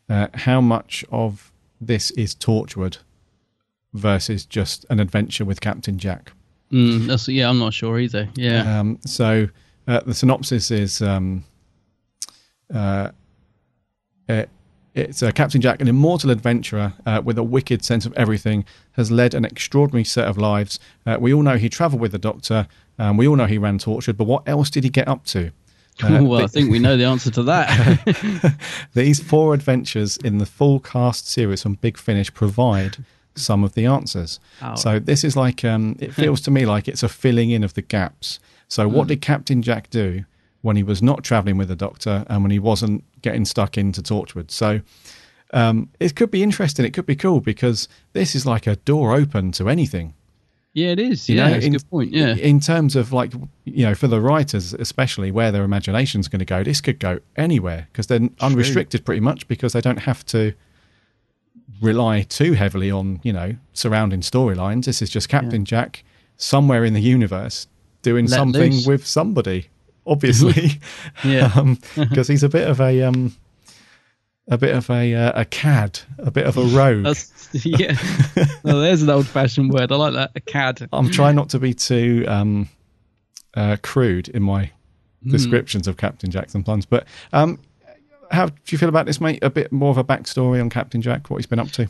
uh, how much of this is Torchwood versus just an adventure with Captain Jack. Mm, yeah, I'm not sure either. Yeah. Um, so uh, the synopsis is um, uh, it, it's uh, Captain Jack, an immortal adventurer uh, with a wicked sense of everything, has led an extraordinary set of lives. Uh, we all know he travelled with the Doctor. Um, we all know he ran Torchwood, but what else did he get up to? Uh, well, I think we know the answer to that. These four adventures in the full cast series on Big Finish provide some of the answers. Oh. So this is like um, it feels to me like it's a filling in of the gaps. So what Mm. did Captain Jack do when he was not travelling with the Doctor and when he wasn't getting stuck into Torchwood? So um, it could be interesting. It could be cool because this is like a door open to anything. yeah, it is. You yeah, know, it's in- a good point. Yeah. In terms of like, you know, for the writers, especially where their imagination's going to go, this could go anywhere because they're unrestricted pretty much because they don't have to rely too heavily on, you know, surrounding storylines. This is just Captain Jack somewhere in the universe doing Let something loose. with somebody, obviously. Yeah. Because he's a bit of a, um, a bit of a, uh, a cad, a bit of a rogue. That's, yeah. well, there's an old fashioned word. I like that. A cad. I'm trying not to be too um, uh, crude in my Hmm. descriptions of Captain Jack sometimes. But um, how do you feel about this, mate? A bit more of a backstory on Captain Jack, what he's been up to.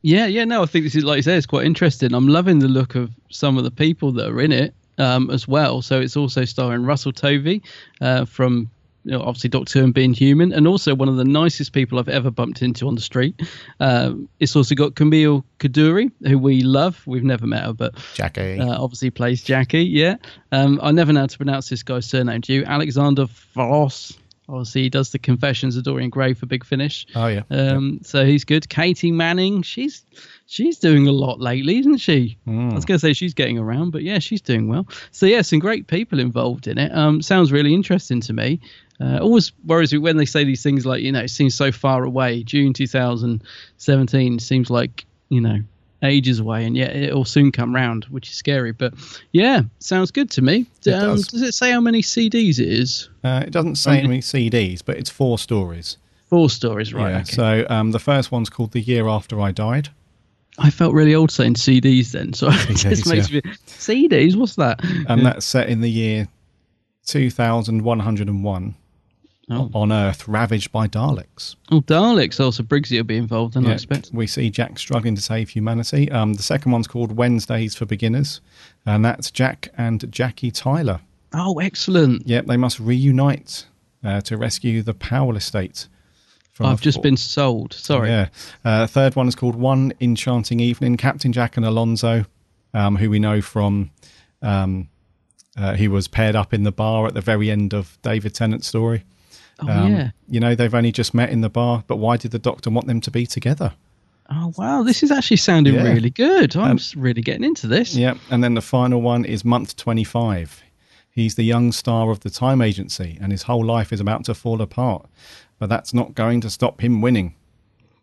Yeah, yeah, no, I think this is like you say, it's quite interesting. I'm loving the look of some of the people that are in it um, as well. So it's also starring Russell Tovey uh, from you know, obviously Doctor Who and Being Human, and also one of the nicest people I've ever bumped into on the street. Um, it's also got Camille Coduri, who we love. We've never met her, but Jackie. uh, obviously plays Jackie. Yeah, um, I never know how to pronounce this guy's surname. Do you? Alexander Voss. Obviously, he does the Confessions of Dorian Gray for Big Finish. Oh, yeah. Um, so he's good. Katy Manning, she's she's doing a lot lately, isn't she? I was going to say she's getting around, but yeah, she's doing well. So yeah, some great people involved in it. Um, sounds really interesting to me. Uh, always worries me when they say these things like you know it seems so far away. June 2017 seems like you know ages away, and yet it'll soon come round, which is scary. But yeah, sounds good to me. It Um, does. does it say how many CDs it is? Uh, it doesn't say Um, any CDs, but it's four stories. Four stories, right? Yeah, okay. So um, the first one's called The Year After I Died. I felt really old saying CDs then, so it just CDs, makes yeah. me CDs. What's that? And that's set in the year 2101 Oh. on Earth, ravaged by Daleks. Oh, Daleks. Also, Briggsy will be involved, then I expect. we see Jack struggling to save humanity. Um, the second one's called Wednesdays for Beginners, and that's Jack and Jackie Tyler. Oh, excellent. Yep, they must reunite uh, to rescue the Powell estate. I've just been sold. Sorry. Yeah. Uh, third one is called One Enchanting Evening. Captain Jack and Alonso, um, who we know from, um, uh, he was paired up in the bar at the very end of David Tennant's story. Oh, Um, yeah. You know, they've only just met in the bar, but why did the Doctor want them to be together? Oh wow, this is actually sounding Yeah. really good. I'm Um, really getting into this. Yeah, and then the final one is month 25. He's the young star of the time agency, and his whole life is about to fall apart. But that's not going to stop him winning.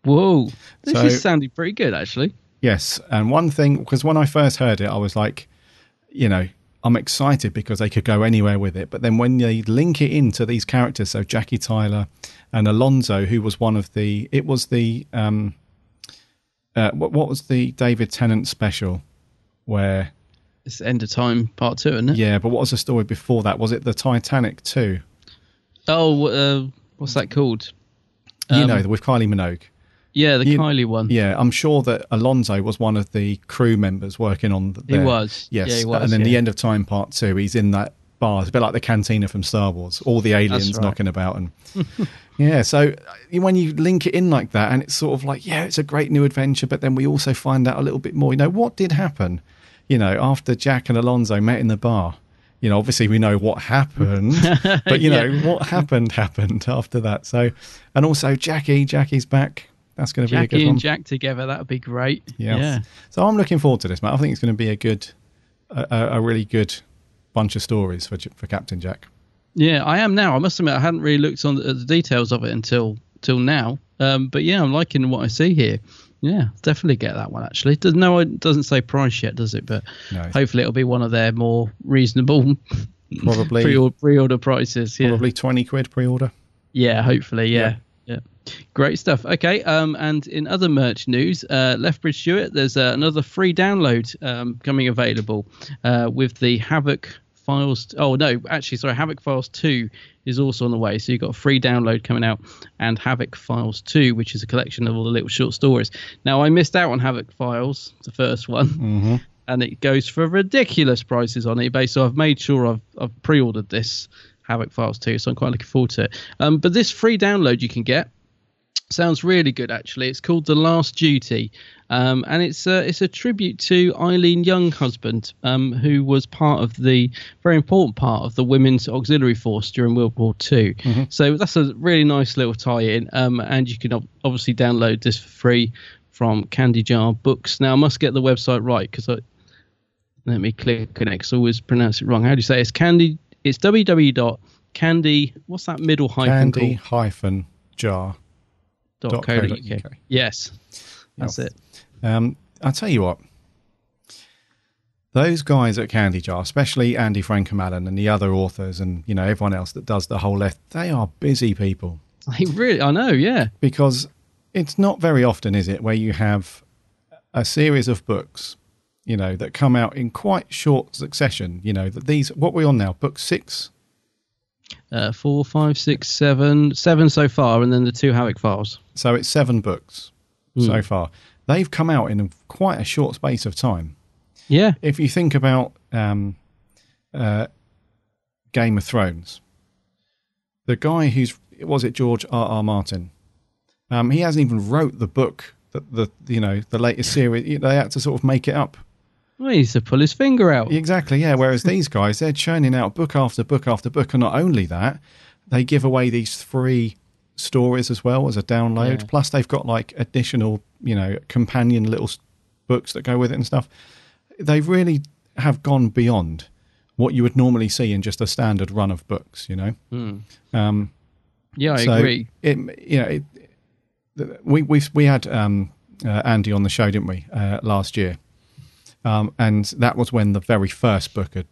Whoa, this So- is sounding pretty good actually. Yes, and one thing, because when I first heard it, I was like, you know, I'm excited because they could go anywhere with it. But then when they link it into these characters, so Jackie Tyler and Alonso, who was one of the, it was the, um, uh, what, what was the David Tennant special where, It's End of Time Part Two, isn't it? yeah, but what was the story before that? Was it the Titanic too? Oh, uh, what's that called? You Um, know, with Kylie Minogue. Yeah, the You- Kylie one. Yeah, I'm sure that Alonso was one of the crew members working on. The, He was. Yes, Yeah, he was, and then the end of time part two, he's in that bar. It's a bit like the cantina from Star Wars. All the aliens right. knocking about, and yeah. So uh, when you link it in like that, and it's sort of like, yeah, it's a great new adventure, but then we also find out a little bit more. You know, what did happen? You know, after Jack and Alonso met in the bar. You know, obviously we know what happened, but you know Yeah. what happened happened after that. So, and also Jackie, Jackie's back. That's going to be a Jackie good and. Jack together, that would be great. Yes. Yeah. So I'm looking forward to this, Matt. I think it's going to be a good, a, a really good bunch of stories for for Captain Jack. Yeah, I am now. I must admit, I hadn't really looked on the, at the details of it until till now. Um, but yeah, I'm liking what I see here. Yeah, definitely get that one. Actually, no, it doesn't say price yet, does it? But No. hopefully, it'll be one of their more reasonable Probably, pre-order, pre-order prices. Yeah, probably twenty quid pre-order. yeah, hopefully, yeah. yeah. Great stuff. Okay, um, and in other merch news, uh, Lethbridge Stewart, there's uh, another free download um, coming available uh, with the Havoc Files. Oh no, actually, sorry, Havoc Files Two is also on the way. So you've got a free download coming out, and Havoc Files Two, which is a collection of all the little short stories. Now I missed out on Havoc Files, the first one, and it goes for ridiculous prices on eBay. So I've made sure I've I've pre-ordered this Havoc Files 2, so I'm quite looking forward to it. Um, but this free download you can get sounds really good actually. It's called The Last Duty, um, and it's a, it's a tribute to Eileen Younghusband, um, who was part of the very important part of the Women's Auxiliary Force during World War II. So that's a really nice little tie-in, um, and you can ob- obviously download this for free from Candy Jar Books. Now I must get the website right because I let me click on it 'cause I always pronounce it wrong. How do you say it? it's Candy? It's www.candy. What's that middle hyphen Candy called? hyphen jar. Dot co co dot dot UK. UK. Yes, that's it. Um, I'll tell you what. Those guys at Candy Jar, especially Andy Frankham-Allen and the other authors, and you know everyone else that does the whole left, they are busy people. I really, I know. Yeah, because it's not very often, is it, where you have a series of books, you know, that come out in quite short succession. You know, that these what we're on now, book six. uh, four, five, six, seven, seven so far, and then the two Havoc files. So it's seven books Hmm. so far. They've come out in a, quite a short space of time. Yeah, If you think about um, uh, Game of Thrones, the guy who's was it George R. R. Martin? Um, he hasn't even wrote the book that the you know the latest series. They had to sort of make it up. well, he needs to pull his finger out. Exactly, yeah. Whereas these guys, they're churning out book after book after book, and not only that, they give away these free stories as well as a download. Yeah. Plus, they've got like additional, you know, companion little books that go with it and stuff. They really have gone beyond what you would normally see in just a standard run of books. You know, um, Yeah, I so agree. It, you know, it, we we we had um, uh, Andy on the show, didn't we, uh, last year? Um, and that was when the very first book had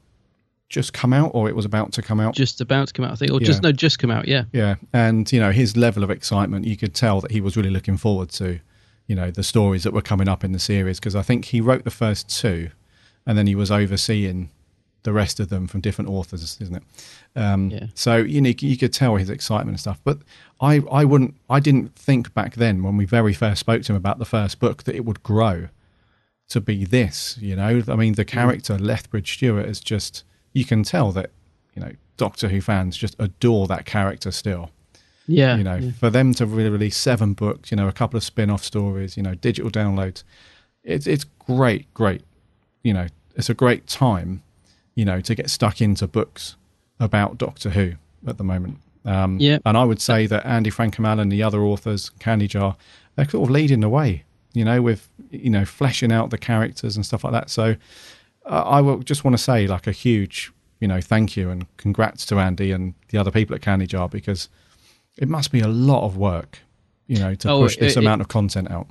just come out, or it was about to come out. Just about to come out, I think, or just no, just come out. Yeah, yeah, and you know his level of excitement, you could tell that he was really looking forward to, you know, the stories that were coming up in the series because I think he wrote the first two, and then he was overseeing the rest of them from different authors, isn't it? Um, Yeah. So you know you could tell his excitement and stuff. But I I wouldn't I didn't think back then when we very first spoke to him about the first book that it would grow to be this. You know, I mean the character Lethbridge Stewart is just you can tell that you know Doctor Who fans just adore that character still. yeah, You know, yeah. for them to really release seven books, you know, a couple of spin-off stories, you know, digital downloads, it's it's great, great. You know, it's a great time, you know, to get stuck into books about Doctor Who at the moment. Um, Yeah. and I would say that Andy Frankham-Allen, and the other authors, Candy Jar, they're sort of leading the way you know, with you know fleshing out the characters and stuff like that. So uh, I will just want to say like a huge, you know, thank you and congrats to Andy and the other people at Candy Jar because it must be a lot of work, you know, to Oh, push this it- amount of content out.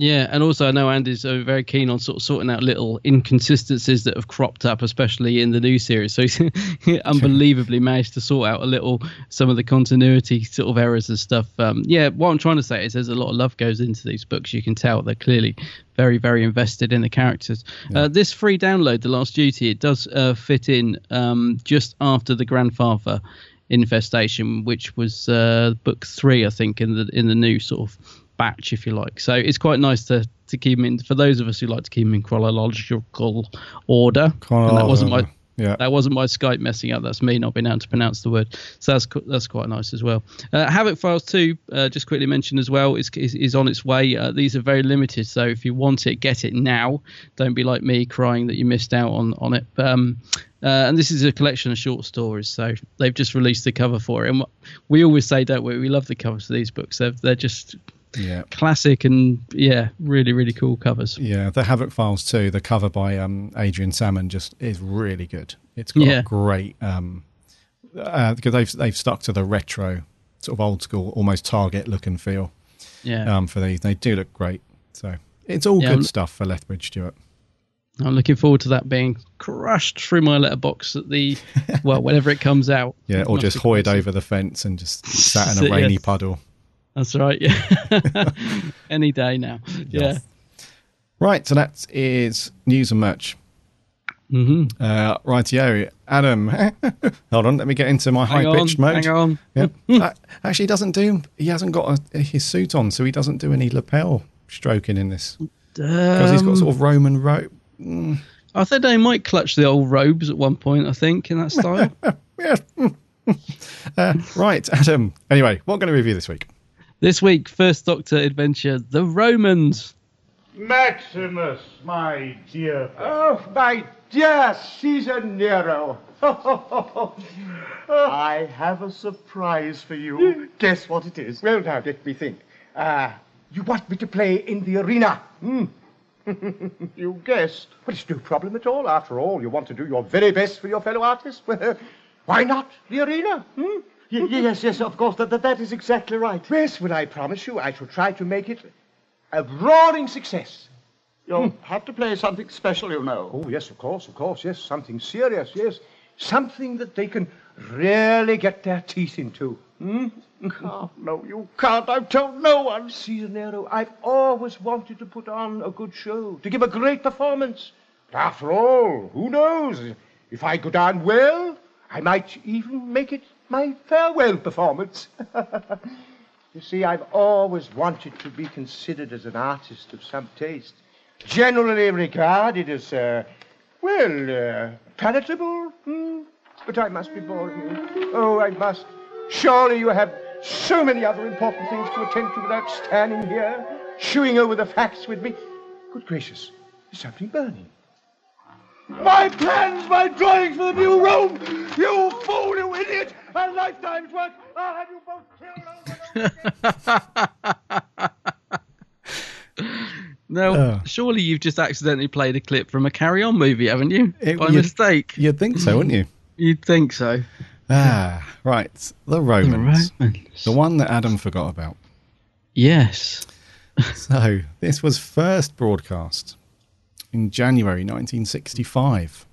Yeah, and also I know Andy's uh, very keen on sort of sorting out little inconsistencies that have cropped up, especially in the new series. So he's unbelievably managed to sort out a little some of the continuity sort of errors and stuff. Um, yeah, what I'm trying to say is there's a lot of love goes into these books. You can tell they're clearly very, very invested in the characters. Uh, this free download, The Last Duty, it does uh, fit in um, just after the grandfather infestation, which was uh, book three, I think, in the in the new sort of batch, if you like. So it's quite nice to to keep them in for those of us who like to keep them in chronological order. And that wasn't my yeah. that wasn't my Skype messing up. That's me not being able to pronounce the word. So that's that's quite nice as well. Uh, Havoc Files two, uh, just quickly mentioned as well, is is, is on its way. Uh, these are very limited, so if you want it, get it now. Don't be like me crying that you missed out on on it. Um, uh, and this is a collection of short stories, so they've just released the cover for it. And we always say, don't we? We love the covers of these books. They're they're just Yeah. classic and yeah, really really cool covers. Yeah, the Havoc Files too. The cover by um, Adrian Salmon just is really good. It's got Yeah. great um, uh, because they've they've stuck to the retro sort of old school, almost Target look and feel. Yeah. Um, for these, they do look great. So it's all Yeah, good I'm- stuff for Lethbridge Stewart. I'm looking forward to that being crushed through my letterbox at the well, whenever it comes out. Yeah, or just hoyed over the fence and just sat in a rainy yes. puddle. That's right. Yeah. Any day now. Yeah. Right, so that is news and merch. Mm-hmm. Uh, rightio, Adam. hold on, let me get into my high pitched mode. hang on. Yep. Uh, actually, he doesn't do. He hasn't got a, his suit on, so he doesn't do any lapel stroking in this because he's got sort of Roman rope. Mm, I think they might clutch the old robes at one point. I think in that style. yes. uh, right, Adam. Anyway, what going to review this week? This week, first Doctor adventure: The Romans. Maximus, my dear. Oh, my dear Caesar Nero. I have a surprise for you. Guess what it is? Well, now, let me think. Uh, you want me to play in the arena? Hmm. You guessed. Well, it's no problem at all. After all, you want to do your very best for your fellow artists. Well, why not the arena? Hmm? Yes, yes, of course. That, that, that is exactly right. Yes, well, I promise you, I shall try to make it a roaring success. You'll have to play something special, you know. Oh, yes, of course, of course, yes. Something serious, yes. Something that they can really get their teeth into. Hmm? Can't, no, you can't. I've told no one. Caesar Nero, I've always wanted to put on a good show, to give a great performance. But after all, who knows? If I go down well, I might even make it my farewell performance. you see, I've always wanted to be considered as an artist of some taste, generally regarded as, uh, well, uh, palatable. Hmm? But I must be boring you. Oh, I must. Surely you have so many other important things to attend to without standing here, chewing over the facts with me. Good gracious, there's something burning. My plans, my drawings for the new Rome! You fool, you idiot! A lifetime's work! I'll have you both killed! No, Oh. surely you've just accidentally played a clip from a Carry On movie, haven't you? It- By you'd- mistake. You'd think so, wouldn't you? You'd think so. Ah, right. The Romans. The one that Adam forgot about. Yes. So, this was first broadcast in January 1965.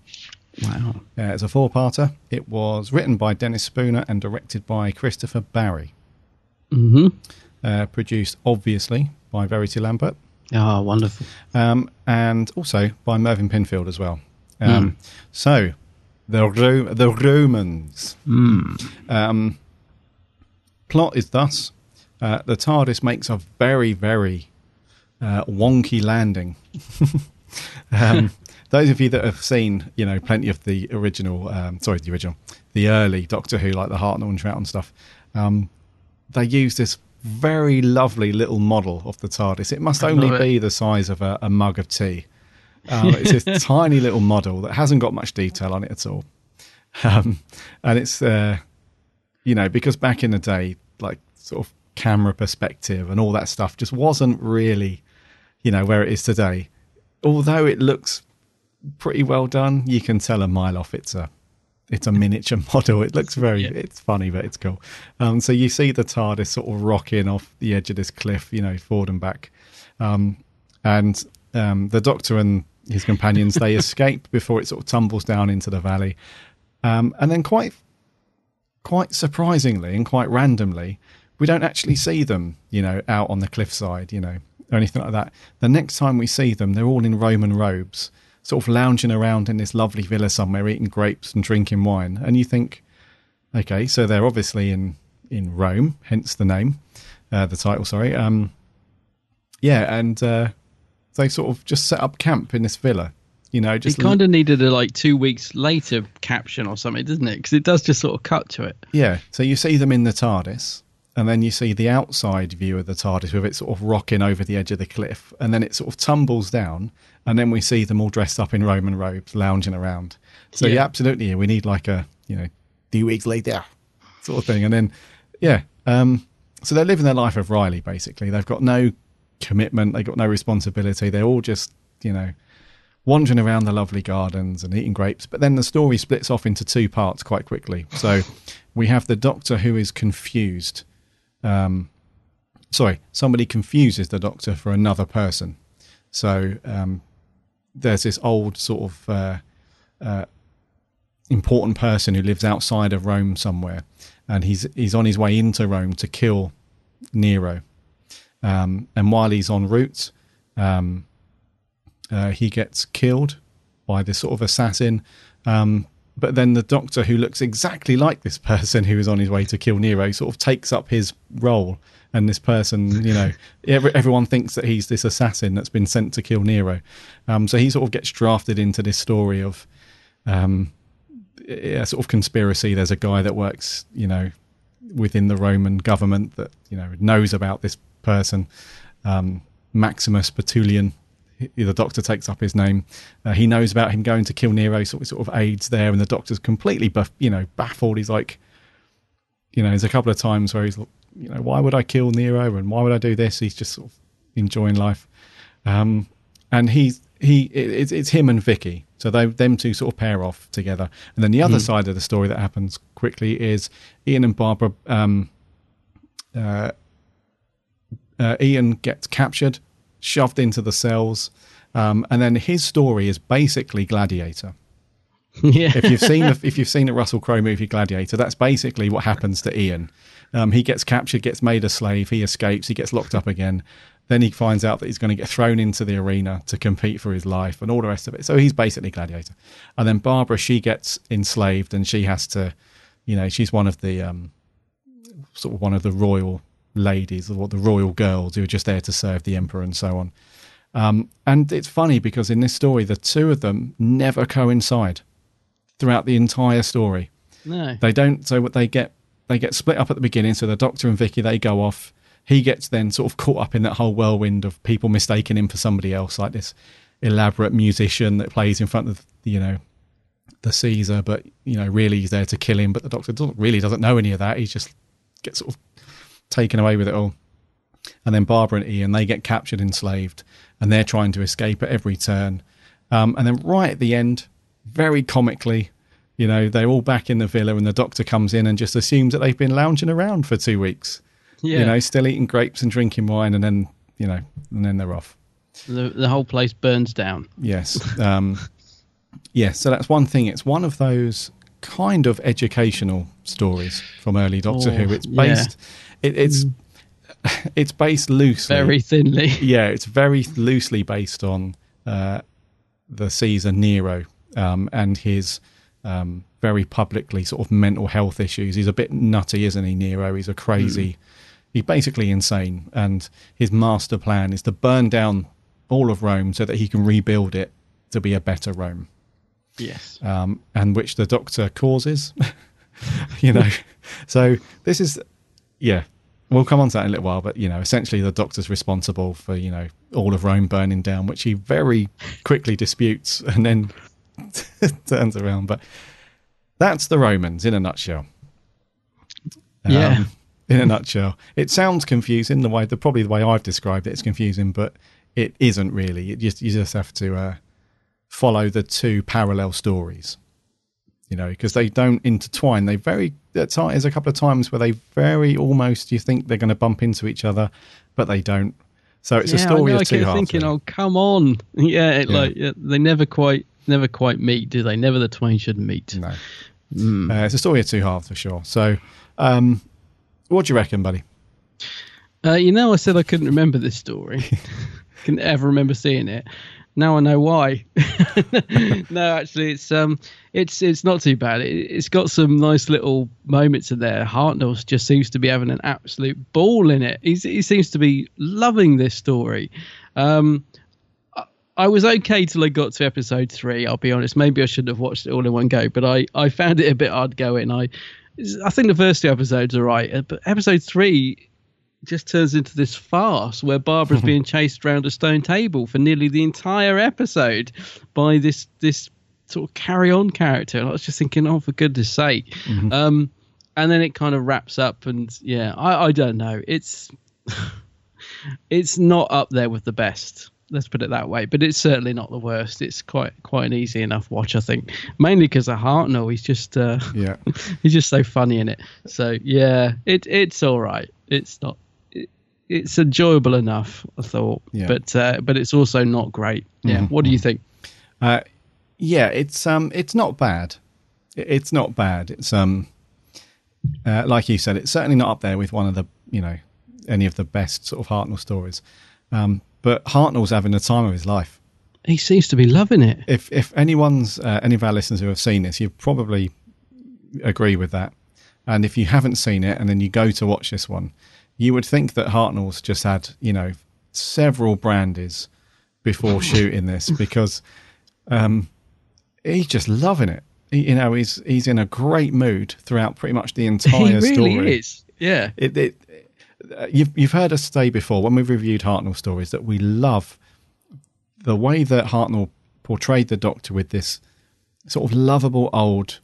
Wow. Uh, it's a four parter. It was written by Dennis Spooner and directed by Christopher Barry. Mm-hmm. Uh, produced, obviously, by Verity Lambert. Oh, wonderful. Um, and also by Mervyn Pinfield as well. Um, So, the, Ro- the Romans. Um, plot is thus uh, the TARDIS makes a very, very uh, wonky landing. um, those of you that have seen, you know, plenty of the original, um, sorry, the original, the early Doctor Who, like the Hartnell and Troughton stuff, um, they use this very lovely little model of the TARDIS. It must only it. be the size of a, a mug of tea. Um, it's this tiny little model that hasn't got much detail on it at all. Um, and it's, uh, you know, because back in the day, like sort of camera perspective and all that stuff just wasn't really you know, where it is today. Although it looks pretty well done, you can tell a mile off it's a it's a miniature model. It looks very yeah. it's funny, but it's cool. Um, so you see the TARDIS sort of rocking off the edge of this cliff, you know, forward and back. Um, and um, the Doctor and his companions they escape before it sort of tumbles down into the valley. Um, and then quite quite surprisingly and quite randomly, we don't actually see them, you know, out on the cliffside, you know, or anything like that. The next time we see them, they're all in Roman robes, sort of lounging around in this lovely villa somewhere, eating grapes and drinking wine. And you think, okay, so they're obviously in in Rome, hence the name, uh, the title. Sorry. Um, yeah, and uh, they sort of just set up camp in this villa. You know, just it kind of needed a like two weeks later caption or something, doesn't it? Because it does just sort of cut to it. Yeah. So you see them in the TARDIS, and then you see the outside view of the TARDIS with it sort of rocking over the edge of the cliff, and then it sort of tumbles down, and then we see them all dressed up in Roman robes, lounging around. So yeah, yeah absolutely, we need like a you know, few weeks later sort of thing, and then yeah, um, so they're living their life of Riley basically. They've got no commitment, they've got no responsibility. They're all just you know wandering around the lovely gardens and eating grapes. But then the story splits off into two parts quite quickly. So we have the Doctor who is confused um, sorry, somebody confuses the doctor for another person. So um, there's this old sort of uh, uh, important person who lives outside of Rome somewhere, and he's he's on his way into Rome to kill Nero. Um, and while he's en route, um, uh, he gets killed by this sort of assassin. Um, but then the doctor, who looks exactly like this person who is on his way to kill Nero, sort of takes up his role. And this person, you know, every, everyone thinks that he's this assassin that's been sent to kill Nero. Um, so he sort of gets drafted into this story of um, a sort of conspiracy. There's a guy that works, you know, within the Roman government that you know knows about this person, um, Maximus Pettulian, the doctor takes up his name. Uh, he knows about him going to kill Nero, so sort of aids there, and the doctor's completely, buff, you know, baffled. He's like, you know, there's a couple of times where he's, you know, why would I kill Nero and why would I do this? He's just sort of enjoying life, um, and he's he it's, it's him and Vicky. So they them two sort of pair off together, and then the other mm. side of the story that happens quickly is Ian and Barbara. Um, uh, uh, Ian gets captured shoved into the cells. Um, and then his story is basically Gladiator. Yeah. if you've seen the, if you've seen the Russell Crowe movie Gladiator, that's basically what happens to Ian. Um, he gets captured, gets made a slave, he escapes, he gets locked up again. Then he finds out that he's going to get thrown into the arena to compete for his life and all the rest of it. So he's basically Gladiator. And then Barbara, she gets enslaved and she has to, you know, she's one of the um, sort of one of the royal ladies or the royal girls who are just there to serve the emperor and so on. Um, and it's funny because in this story, the two of them never coincide throughout the entire story. No, they don't. So what they get, they get split up at the beginning. So the Doctor and Vicky they go off. He gets then sort of caught up in that whole whirlwind of people mistaking him for somebody else, like this elaborate musician that plays in front of you know the Caesar, but you know really he's there to kill him. But the Doctor doesn't, really doesn't know any of that. He just gets sort of taken away with it all. And then Barbara and Ian, they get captured, enslaved, and they're trying to escape at every turn. Um, and then right at the end, very comically, you know, they're all back in the villa, and the doctor comes in and just assumes that they've been lounging around for two weeks. Yeah. You know, still eating grapes and drinking wine, and then, you know, and then they're off. The, the whole place burns down. Yes. Um, yeah, so that's one thing. It's one of those kind of educational stories from early Doctor oh, Who. It's based. Yeah it, it's mm. it's based loosely, very thinly. Yeah, it's very loosely based on uh, the Caesar Nero um, and his um, very publicly sort of mental health issues. He's a bit nutty, isn't he, Nero? He's a crazy. Mm. He's basically insane, and his master plan is to burn down all of Rome so that he can rebuild it to be a better Rome. Yes. Um, and which the Doctor causes. you know, so this is yeah, we'll come on to that in a little while. But you know, essentially, the Doctor's responsible for you know all of Rome burning down, which he very quickly disputes and then turns around. But that's the Romans in a nutshell. Yeah. Um, in a nutshell, it sounds confusing. The way, the probably the way I've described it, it is confusing, but it isn't really. It just you just have to uh, follow the two parallel stories, you know, because they don't intertwine. They very there's a couple of times where they very almost you think they're going to bump into each other, but they don't. So it's yeah, a story I know, of two I keep halves. thinking, really. oh come on, yeah, it, Yeah. like yeah, they never quite never quite meet, do they? Never the twain should meet. No. Uh, it's a story of two halves for sure. So, um, what do you reckon, buddy? Uh, you know, I said I couldn't remember this story. can't ever remember seeing it. Now I know why. no, actually, it's um, it's it's not too bad. It, it's got some nice little moments in there. Hartnell just seems to be having an absolute ball in it. He's, he seems to be loving this story. Um, I- I was okay till I got to episode three. I'll be honest. Maybe I shouldn't have watched it all in one go, but I, I found it a bit hard going. I I think the first two episodes are right, but episode three just turns into this farce where Barbara's being chased around a stone table for nearly the entire episode by this this sort of carry on character. And I was just thinking, oh, for goodness sake. Um, and then it kind of wraps up, and yeah, I, I don't know. It's it's not up there with the best. Let's put it that way, but it's certainly not the worst. It's quite quite an easy enough watch, I think. Mainly because of Hartnell, he's just uh, Yeah. he's just so funny in it. So yeah, it it's all right. It's not. It, it's enjoyable enough, I thought, Yeah. but uh, but it's also not great. Yeah. Mhm, What do you think? Uh, yeah, it's um, it's not bad. It's not bad. It's um, uh, like you said, it's certainly not up there with one of the you know any of the best sort of Hartnell stories. Um, but Hartnell's having the time of his life. He seems to be loving it. If if anyone's uh, any of our listeners who have seen this, you probably agree with that. And if you haven't seen it, and then you go to watch this one, you would think that Hartnell's just had you know several brandies before shooting this because um, he's just loving it. He, you know, he's he's in a great mood throughout pretty much the entire he really story. is. Yeah. It, it, uh, you've you've heard us say before when we've reviewed Hartnell stories that we love the way that Hartnell portrayed the Doctor with this sort of lovable old,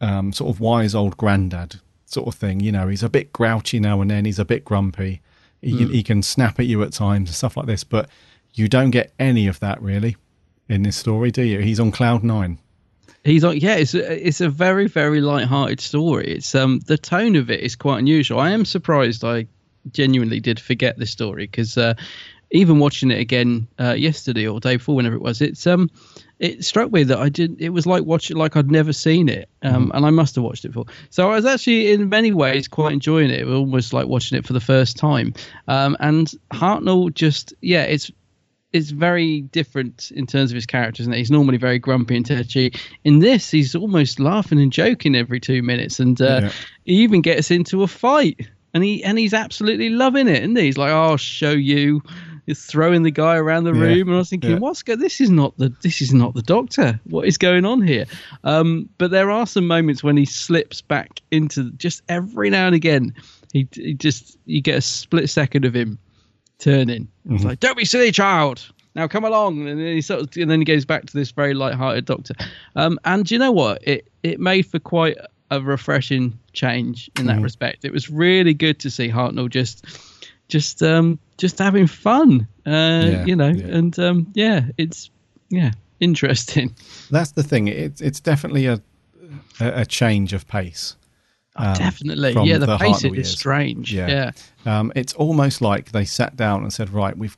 um, sort of wise old granddad sort of thing. You know, he's a bit grouchy now and then. He's a bit grumpy. He, can, Mm. he can snap at you at times and stuff like this. But you don't get any of that really in this story, do you? He's on cloud nine. He's like, yeah, it's a, it's a very very light-hearted story. It's um the tone of it is quite unusual. I am surprised. I genuinely did forget this story because uh, even watching it again uh, yesterday or day before, whenever it was, it's um it struck me that I did. It was like watching like I'd never seen it, um, and I must have watched it before. So I was actually in many ways quite enjoying it. It almost like watching it for the first time. Um, and Hartnell just yeah, it's it's very different in terms of his characters, isn't? He's normally very grumpy and touchy. In this, he's almost laughing and joking every two minutes, and uh, Yeah. he even gets into a fight, and he and he's absolutely loving it, isn't he? He's like, "I'll show you." He's throwing the guy around the Yeah. room, and I was thinking, Yeah. "What's go? This is not the this is not the Doctor. What is going on here?" Um, but there are some moments when he slips back into just every now and again. He, he just you get a split second of him turning. It's Mhm. like, "Don't be silly, child. Now come along." And then he sort of, and then he goes back to this very light-hearted Doctor. Um, and you know what? It it made for quite a refreshing change in that Mhm. respect. It was really good to see Hartnell just just um just having fun. Uh, Yeah, you know, yeah. and um, yeah, it's yeah interesting. That's the thing. It's it's definitely a a, change of pace. um, definitely. Yeah, the pace Hartnell is years. strange. Yeah. Um, it's almost like they sat down and said, "Right, we've,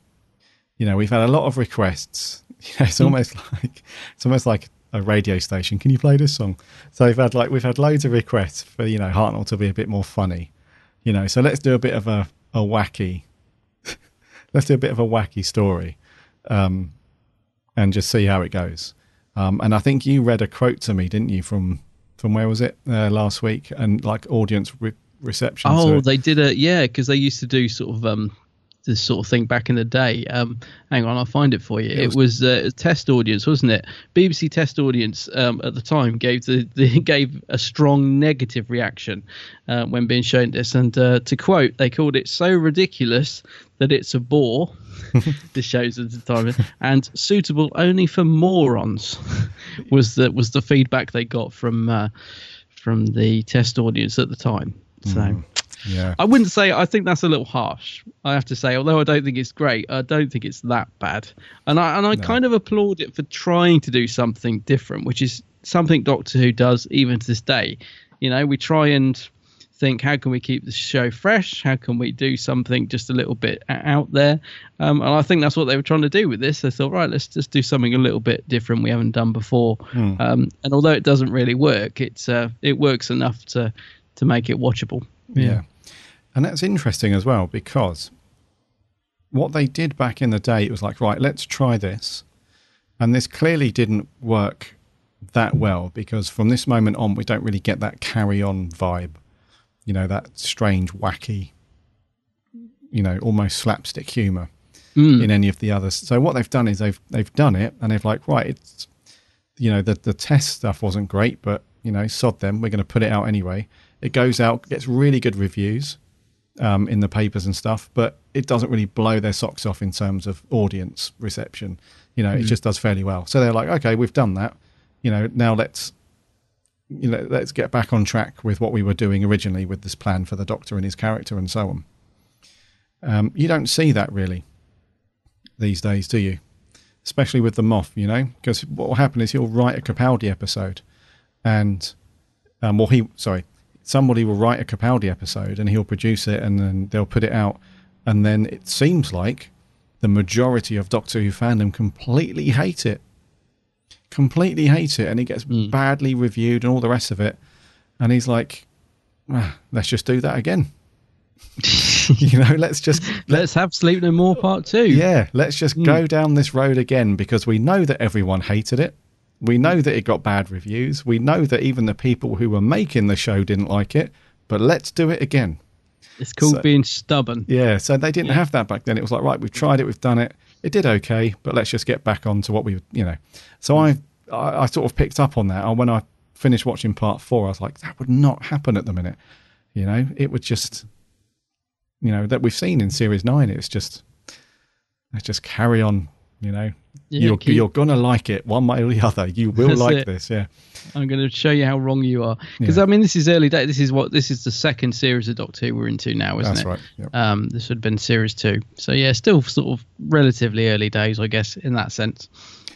you know, we've had a lot of requests. You know, it's Mm. almost like it's almost like a radio station. Can you play this song?" So we've had like we've had loads of requests for you know Hartnell to be a bit more funny. You know, so let's do a bit of a a wacky. let's do a bit of a wacky story, um, and just see how it goes. Um, and I think you read a quote to me, didn't you, from from where was it uh, last week? And like audience re- reception. Oh, they did a yeah, because they used to do sort of um this sort of thing back in the day. Um, hang on, I'll find it for you. It It, was- was, uh, a test audience, wasn't it? BBC test audience um, at the time gave the, the gave a strong negative reaction uh, when being shown this, and uh, to quote, they called it so ridiculous that it's a bore. this shows at the time, and suitable only for morons was the was the feedback they got from uh, from the test audience at the time. So. Yeah. I wouldn't say. I think that's a little harsh. I have to say, although I don't think it's great, I don't think it's that bad. And I and I kind of applaud it for trying to do something different, which is something Doctor Who does even to this day. You know, we try and think, how can we keep the show fresh? How can we do something just a little bit out there? Um, and I think that's what they were trying to do with this. They thought, right, let's just do something a little bit different we haven't done before. Hmm. Um, and although it doesn't really work, it's uh, it works enough to to make it watchable. Yeah. And that's interesting as well because what they did back in the day, it was like, right, let's try this. And this clearly didn't work that well because from this moment on, we don't really get that carry on vibe, you know, that strange, wacky, you know, almost slapstick humor Mm. in any of the others. So what they've done is they've they've done it and they've like, right, it's you know, the the test stuff wasn't great, but you know, sod them, we're going to put it out anyway. It goes out, gets really good reviews um, in the papers and stuff, but it doesn't really blow their socks off in terms of audience reception. You know, it Mm. just does fairly well. So they're like, okay, we've done that. You know, now let's you know let's get back on track with what we were doing originally with this plan for the Doctor and his character and so on. Um, you don't see that really these days, do you? Especially with the Moff, you know, because what will happen is he'll write a Capaldi episode, and um, well, he sorry, somebody will write a Capaldi episode and he'll produce it, and then they'll put it out, and then it seems like the majority of Doctor Who fandom completely hate it, completely hate it, and it gets badly reviewed and all the rest of it, and he's like, "Ah, let's just do that again. you know, let's just Let's have Sleep No More Part Two. yeah, let's just go down this road again because we know that everyone hated it. We know that it got bad reviews. We know that even the people who were making the show didn't like it. But let's do it again. It's called So- being stubborn. Yeah, so they didn't have that back then. It was like, right, we've tried it, we've done it. It did okay, but let's just get back on to what we, you know. So I, I, I sort of picked up on that. And when I finished watching part four, I was like, that would not happen at the minute. You know, it would just, you know, that we've seen in series nine. It's just, let's just carry on. You know, Yeah, you're keep- you're gonna like it one way or the other. You will That's like it. this. Yeah, I'm going to show you how wrong you are. Because Yeah. I mean, this is early day. This is what this is the second series of Doctor Who we're into now, isn't it? That's it? right, yep. Um, this would have been series two. So yeah, still sort of relatively early days, I guess, in that sense.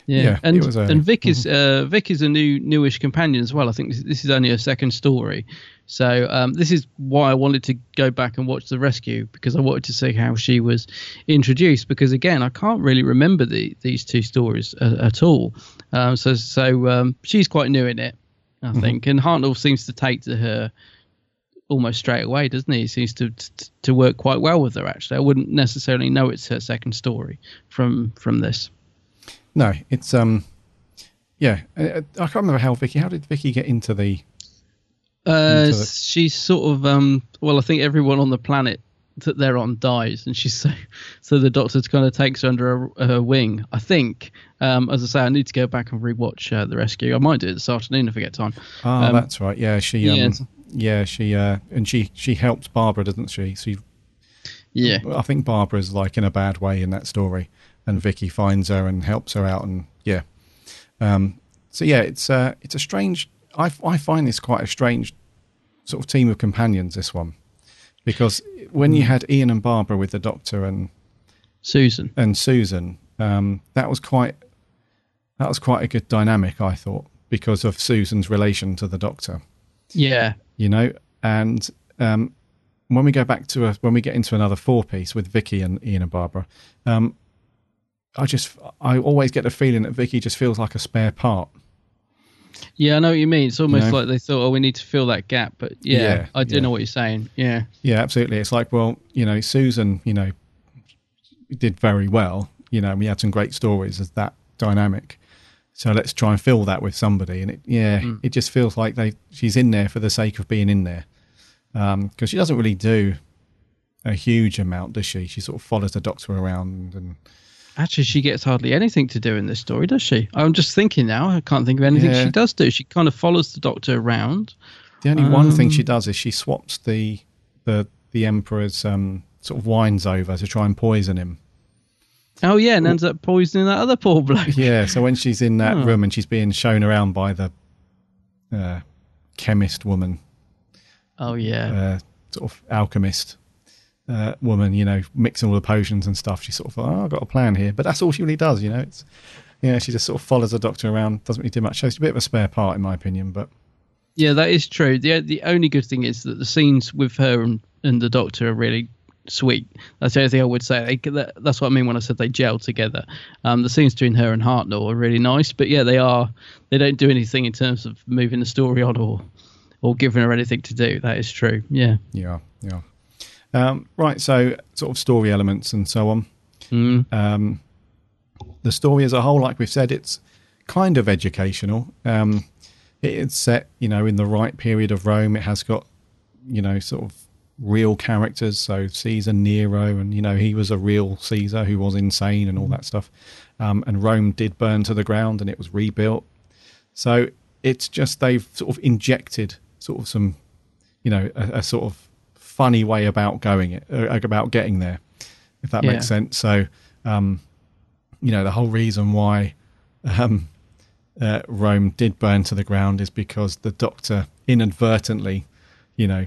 Yeah, Yeah, and it was early. Mm-hmm. and Vic is uh, Vic is a new newish companion as well. I think this, this is only a second story, so um, this is why I wanted to go back and watch the rescue because I wanted to see how she was introduced. Because again, I can't really remember the, these two stories uh, at all. Um, so so um, she's quite new in it, I Mm-hmm. think, and Hartnell seems to take to her almost straight away, doesn't he? He seems to, to to work quite well with her. Actually, I wouldn't necessarily know it's her second story from from this. no, it's um, yeah. I, I can't remember how Vicky. How did Vicky get into the? Uh, she's sort of um. Well, I think everyone on the planet that they're on dies, and she's so so the doctor kind of takes her under her, her wing. I think. Um, as I say, I need to go back and rewatch uh, the rescue. I might do it this afternoon if I get time. Ah, Um, that's right. Yeah, she. Um, yeah. yeah, she. Uh, and she she helps Barbara, doesn't she? She. Yeah. I think Barbara's like in a bad way in that story, and Vicky finds her and helps her out, and yeah. Um. So yeah, it's uh, it's a strange. I I find this quite a strange sort of team of companions. This one, because when you had Ian and Barbara with the Doctor and Susan and Susan, um, that was quite that was quite a good dynamic. I thought because of Susan's relation to the Doctor Yeah. you know. And um, when we go back to a, when we get into another four piece with Vicky and Ian and Barbara, um, I just I always get the feeling that Vicky just feels like a spare part. Yeah, I know what you mean. It's almost know? like they thought, oh, we need to fill that gap. But yeah, Yeah, I do yeah. know what you're saying. Yeah. Yeah, absolutely. It's like, well, you know, Susan, you know, did very well. You know, we had some great stories as that dynamic. So let's try and fill that with somebody. And it, yeah, Mm. it just feels like they she's in there for the sake of being in there, because she doesn't really do a huge amount, does she? She sort of follows the Doctor around and Actually, she gets hardly anything to do in this story, does she? I'm just thinking now. I can't think of anything Yeah. she does do. She kind of follows the Doctor around. The only one thing Um, she does is she swaps the the the emperor's um, sort of wines over to try and poison him. Oh yeah, and ends up poisoning that other poor bloke. Yeah, so when she's in that Oh. room and she's being shown around by the uh, chemist woman, Oh yeah. uh, sort of alchemist uh, woman, you know, mixing all the potions and stuff. She's sort of, oh, I've got a plan here. But that's all she really does, you know. It's, you know, she just sort of follows the doctor around, doesn't really do much. She's a bit of a spare part, in my opinion, but. Yeah, that is true. the The only good thing is that the scenes with her and, and the Doctor are really sweet. That's the only thing I would say. They, that, that's what I mean when I said they gel together. Um, the scenes between her and Hartnell are really nice, but yeah, they are. They don't do anything in terms of moving the story on or or giving her anything to do. That is true. Yeah. Yeah. Yeah. Um, right. So, sort of story elements and so on. Mm. Um, the story as a whole, like we've said, it's kind of educational. Um, it's set, you know, in the right period of Rome. It has got, you know, sort of real characters. So Caesar, Nero, and you know, he was a real Caesar who was insane and all that stuff. Um, and Rome did burn to the ground, and it was rebuilt. So it's just they've sort of injected sort of some, you know, a, a sort of funny way about going it, uh, about getting there, if that Yeah. makes sense. So, um, you know, the whole reason why um, uh, Rome did burn to the ground is because the Doctor inadvertently, you know,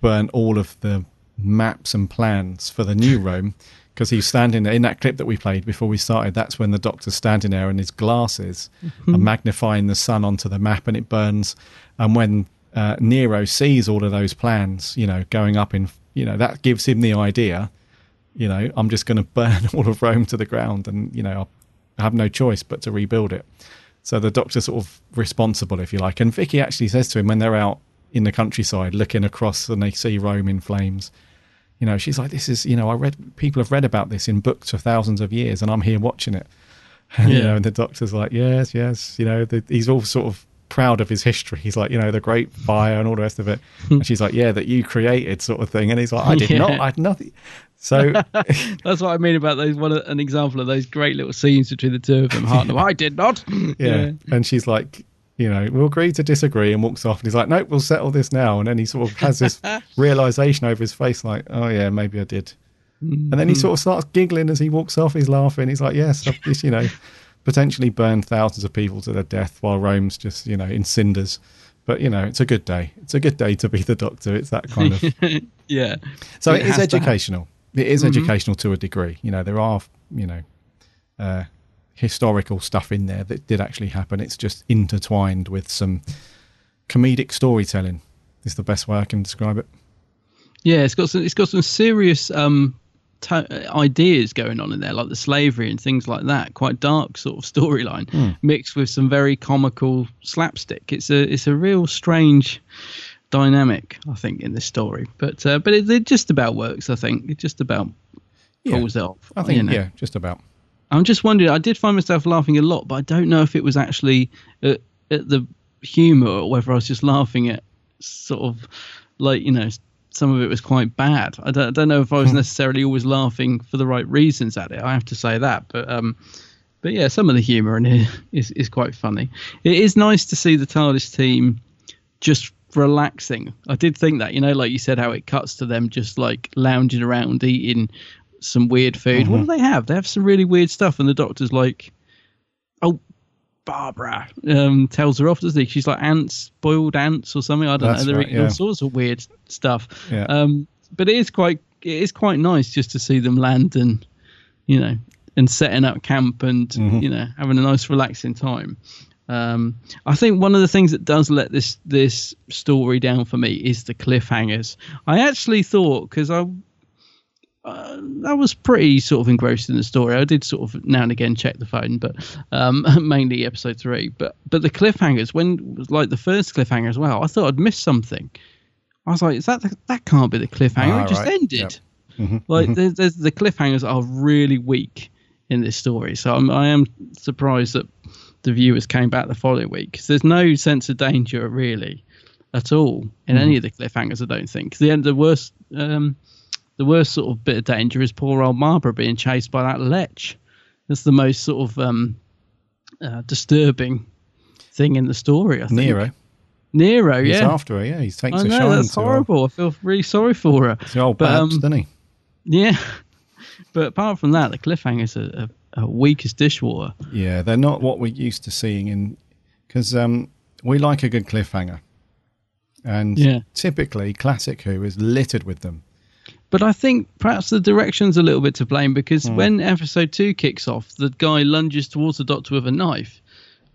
burnt all of the maps and plans for the new Rome because he's standing there in that clip that we played before we started. That's when the Doctor's standing there and his glasses are magnifying the sun onto the map and it burns. And when uh, Nero sees all of those plans, you know, going up in, you know, that gives him the idea. You know, I'm just going to burn all of Rome to the ground, and you know, I have no choice but to rebuild it. So the doctor's sort of responsible, if you like. And Vicky actually says to him when they're out in the countryside looking across and they see Rome in flames, you know, she's like, "This is, you know, I read people have read about this in books for thousands of years, and I'm here watching it." And, You Yeah. know, and the doctor's like, "Yes, yes," you know, the, he's all sort of proud of his history. He's like, you know, the Great Fire and all the rest of it. and she's like, "Yeah, that you created," sort of thing. And he's like, "I did Yeah. not. I had nothing." So That's what I mean about those. One an example of those great little scenes between the two of them. Hartnell, I did not. yeah. And she's like, you know, we'll agree to disagree and walks off. And he's like, nope, we'll settle this now. And then he sort of has this realization over his face, like, oh, yeah, maybe I did. And then he hmm. sort of starts giggling as he walks off. He's laughing. He's like, yes, you know, potentially burn thousands of people to their death while Rome's just, you know, in cinders. But, you know, it's a good day. It's a good day to be the doctor. It's that kind of. yeah. So It it is has to happen. educational. It is Mhm. educational to a degree. You know, there are, you know, uh, historical stuff in there that did actually happen. It's just intertwined with some comedic storytelling. Is the best way I can describe it. Yeah, it's got some. It's got some serious um, to- ideas going on in there, like the slavery and things like that. Quite dark sort of storyline, Hmm. mixed with some very comical slapstick. It's a it's a real strange dynamic, I think, in this story. But uh, but it, it just about works. I think it just about Yeah. pulls it off. I think, you know. yeah, just about. I'm just wondering. I did find myself laughing a lot, but I don't know if it was actually at, at the humour or whether I was just laughing at sort of like you know some of it was quite bad. I don't, I don't know if I was necessarily always laughing for the right reasons at it. I have to say that, but um, but yeah, some of the humour in it is is quite funny. It is nice to see the TARDIS team just relaxing. I did think that, you know, like you said, how it cuts to them just like lounging around eating some weird food. What do they have? They have some really weird stuff, and the doctor's like, "Oh, Barbara," um, tells her off, doesn't he? She's like ants, boiled ants or something. I don't That's know. They're right, eating all sorts of weird stuff. Yeah. Um, but it is quite, it is quite nice just to see them land and, you know, and setting up camp and Mm-hmm. you know having a nice relaxing time. Um, I think one of the things that does let this this story down for me is the cliffhangers. I actually thought because I uh, I was pretty sort of engrossed in the story. I did sort of now and again check the phone, but um, mainly episode three. But but the cliffhangers when like the first cliffhanger as well, I thought I'd missed something. I was like, is that the, that can't be the cliffhanger? Ah, it just right. ended. Yep. Mhm, Like mhm. there's, there's, the cliffhangers are really weak in this story, so I'm, I am surprised that the viewers came back the following week because there's no sense of danger really at all in any of the cliffhangers. I don't think the end the worst um, the worst sort of bit of danger is poor old Barbara being chased by that lech. That's the most sort of um, uh, disturbing thing in the story. I think Nero. Nero, He's yeah. after her, yeah. He takes I a know shine that's to her. horrible. I feel really sorry for her. The old But, um, doesn't he? Yeah, but apart from that, the cliffhangers are, are, are weak as dishwater. Yeah, they're not what we're used to seeing in because um, we like a good cliffhanger. and Yeah. typically classic Who is littered with them. But I think perhaps the direction's a little bit to blame because Hmm. when episode two kicks off, the guy lunges towards the doctor with a knife,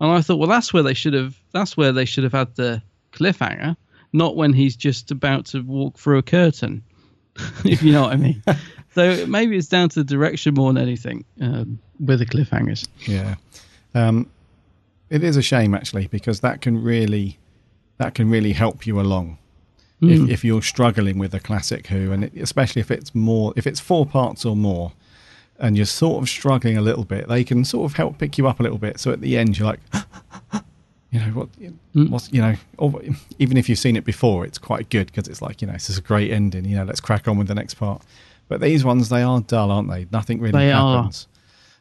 and I thought, well, that's where they should have. That's where they should have had the cliffhanger, not when he's just about to walk through a curtain. if you know what I mean. so maybe it's down to the direction more than anything um, with the cliffhangers. Yeah, um, it is a shame actually because that can really that can really help you along. Mm. If, if you're struggling with a classic Who, and it, especially if it's more, if it's four parts or more, and you're sort of struggling a little bit, they can sort of help pick you up a little bit. So at the end, you're like, you know what, what's you know, or, even if you've seen it before, it's quite good because it's like you know, this is a great ending. You know, let's crack on with the next part. But these ones, they are dull, aren't they? Nothing really They are. happens.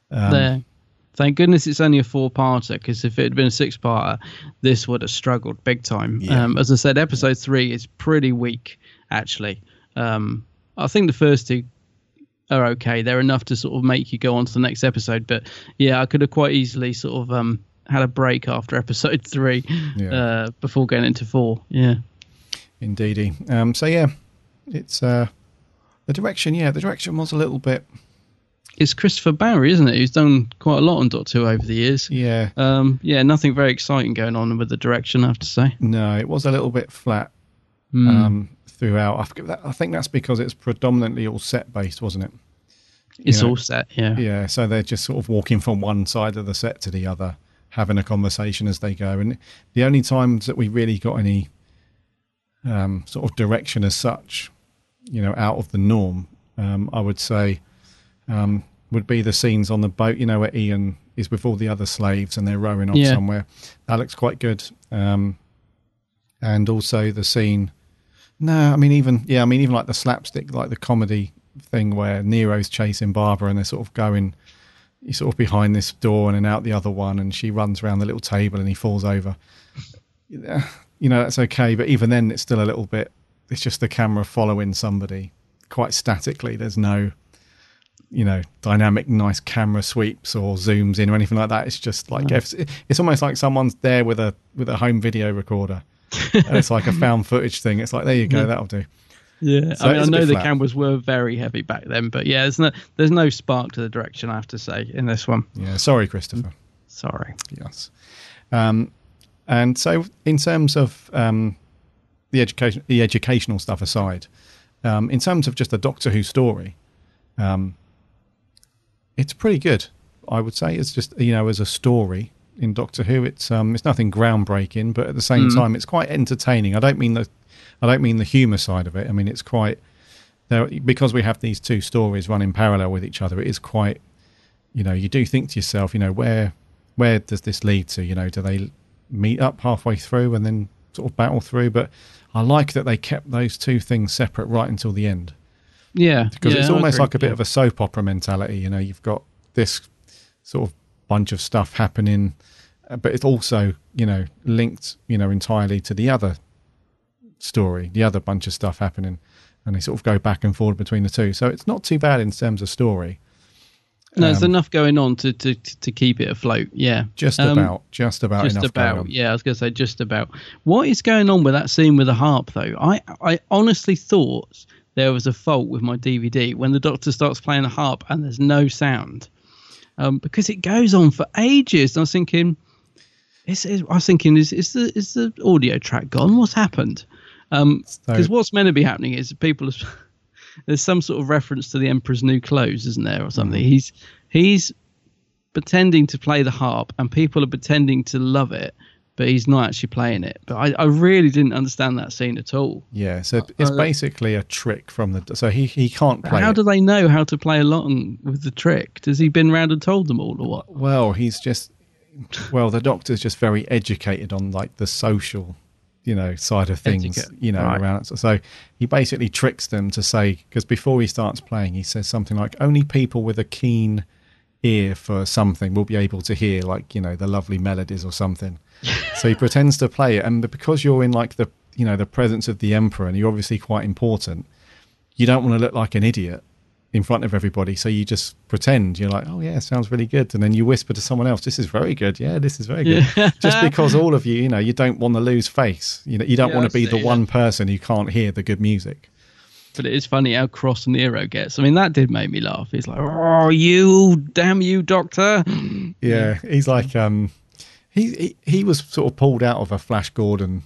Um, there. Thank goodness it's only a four-parter because if it had been a six-parter, this would have struggled big time. Yeah. Um, as I said, episode three is pretty weak, actually. Um, I think the first two are okay. They're enough to sort of make you go on to the next episode. But yeah, I could have quite easily sort of um, had a break after episode three Yeah. uh, before going into four. Yeah. Indeedy. Um, so yeah, it's uh, the direction. Yeah, the direction was a little bit. It's Christopher Barry, isn't it? Who's done quite a lot on Doctor Who over the years. Yeah. Um, yeah, nothing very exciting going on with the direction, I have to say. No, it was a little bit flat Hmm. um, throughout. I, that, I think that's because it's predominantly all set based, wasn't it? You It's all set, yeah. Yeah, so they're just sort of walking from one side of the set to the other, having a conversation as they go. And the only times that we really got any um, sort of direction as such, you know, out of the norm, um, I would say, um, would be the scenes on the boat, you know, where Ian is with all the other slaves and they're rowing off Yeah. somewhere. That looks quite good. Um, and also the scene. No, I mean even yeah, I mean even like the slapstick, like the comedy thing where Nero's chasing Barbara and they're sort of going, he's sort of behind this door and then out the other one, and she runs around the little table and he falls over. You know that's okay, but even then it's still a little bit. It's just the camera following somebody quite statically. There's no, you know, dynamic, nice camera sweeps or zooms in or anything like that. It's just like No. it's, it's almost like someone's there with a with a home video recorder. and it's like a found footage thing. It's like there you go, Yeah. that'll do. Yeah, So I mean, I know the flat. cameras were very heavy back then, but yeah, there's no there's no spark to the direction. I have to say in this one. Yeah, sorry, Christopher. Sorry. Yes. Um, and so, in terms of um, the education, the educational stuff aside, um, in terms of just the Doctor Who story, um, it's pretty good. I would say it's just you know as a story in Doctor Who, it's um, it's nothing groundbreaking, but at the same Mm. time, it's quite entertaining. I don't mean the I don't mean the humour side of it. I mean it's quite there because we have these two stories running parallel with each other. It is quite you know you do think to yourself, you know where where does this lead to? You know, do they meet up halfway through and then sort of battle through? But I like that they kept those two things separate right until the end Yeah, because yeah, it's almost like a bit yeah. of a soap opera mentality. You know, you've got this sort of bunch of stuff happening, uh, but it's also you know linked you know entirely to the other story, the other bunch of stuff happening, and they sort of go back and forward between the two. So it's not too bad in terms of story. No, there's Um, enough going on to, to to keep it afloat. Yeah, Just Um, about, just about just enough going about. on. Yeah, I was going to say just about. What is going on with that scene with the harp, though? I I honestly thought there was a fault with my DVD when the Doctor starts playing the harp and there's no sound, um, because it goes on for ages. And I was thinking, is, is I was thinking, is is the is the audio track gone? What's happened? Because So- what's meant to be happening is people. Have, there's some sort of reference to the Emperor's New Clothes, isn't there, or something? Mm-hmm. He's he's pretending to play the harp, and people are pretending to love it, but he's not actually playing it. But I, I really didn't understand that scene at all. Yeah, so it's Uh, basically a trick from the. So he he can't play. How it. do they know how to play along with the trick? Does he been round and told them all, or what? Well, he's just well, the doctor's just very educated on like the social, you know, side of things, you know, right. around. So, so he basically tricks them to say because before he starts playing, he says something like, "Only people with a keen ear for something will be able to hear, like you know, the lovely melodies or something." so he pretends to play it, and because you're in like the you know the presence of the emperor, and you're obviously quite important, you don't want to look like an idiot in front of everybody. So you just pretend you're like, oh yeah, sounds really good, and then you whisper to someone else, "This is very good. Yeah, this is very good." Yeah. just because all of you, you know, you don't want to lose face. You know, you don't Yeah, want to be the see, one person who can't hear the good music. But it is funny how cross Nero gets. I mean, that did make me laugh. He's like, "Oh, you, damn you, Doctor!" Yeah, he's like, um, he, he he was sort of pulled out of a Flash Gordon.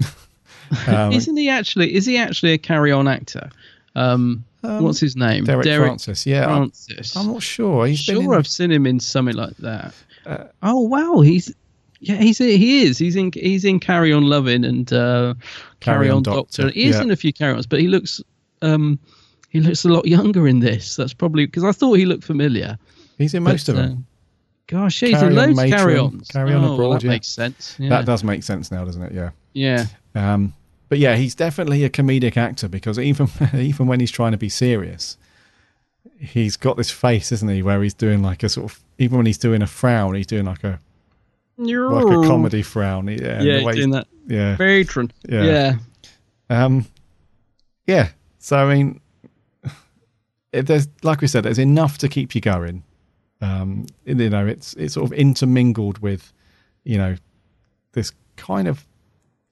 um, Isn't he actually? Is he actually a carry-on actor? Um, Um, what's his name? Derek Francis, yeah, I'm- Francis. I'm not sure. He's sure in- I've seen him in something like that. oh wow, he's yeah, he's he is. He's in he's in Carry On Loving and uh, Carry, Carry On Doctor, Doctor. He is yeah. in a few Carry Ons, but he looks um he looks a lot younger in this. That's probably because I thought he looked familiar. He's in most But, of uh, them. Gosh, he's Carry On loads Matron, Carry Ons. Carry On oh, well, Abroad. that yeah. makes sense. Yeah. That does make sense now, doesn't it? Yeah. Yeah. Um, but yeah, he's definitely a comedic actor because even even when he's trying to be serious, he's got this face, isn't he, where he's doing like a sort of even when he's doing a frown, he's doing like a like a comedy frown. Yeah, Yeah, he's doing that. Yeah, Patron. Yeah. Yeah. Um, yeah. So I mean, it, there's like we said, there's enough to keep you going. Um, you know, it's it's sort of intermingled with, you know, this kind of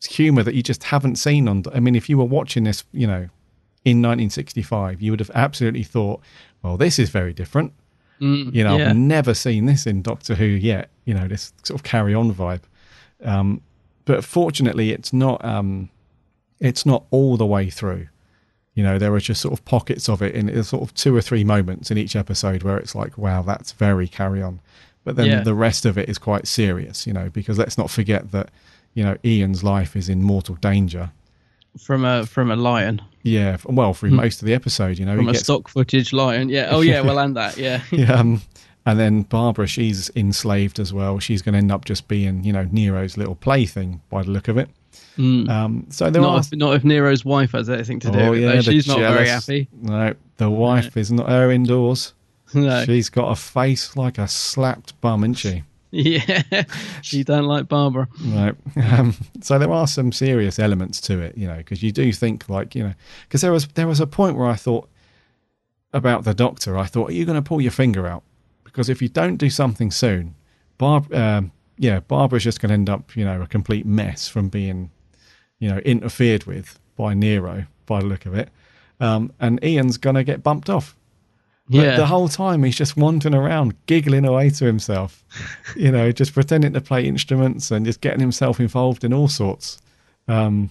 humor that you just haven't seen on. I mean, if you were watching this, you know, in 1965, you would have absolutely thought, well, this is very different. Mm, you know, yeah. I've never seen this in Doctor Who yet. You know, this sort of carry on vibe. Um, but fortunately, it's not. Um, it's not all the way through. You know, there are just sort of pockets of it in sort of two or three moments in each episode where it's like, wow, that's very carry on. But then Yeah. the rest of it is quite serious, you know, because let's not forget that, you know, Ian's life is in mortal danger. From a from a lion. Yeah, well, through Hmm. most of the episode, you know, From a gets- stock footage lion. Yeah. Oh yeah, well and that, yeah. yeah, um, and then Barbara, she's enslaved as well. She's going to end up just being, you know, Nero's little plaything by the look of it. Mm. Um, so there not are if, not if Nero's wife has anything to do Oh with yeah, it. She's not very happy. No, the wife is not her indoors. No. She's got a face like a slapped bum, isn't she? Yeah, she don't like Barbara. Right. Um, so there are some serious elements to it, you know, because you do think like, you know, because there was there was a point where I thought about the doctor. I thought, are you going to pull your finger out? Because if you don't do something soon, Barb, um, yeah, Barbara's just going to end up, you know, a complete mess from being, you know, interfered with by Nero by the look of it, um, and Ian's going to get bumped off. But Yeah. the whole time he's just wandering around, giggling away to himself, you know, just pretending to play instruments and just getting himself involved in all sorts. Um,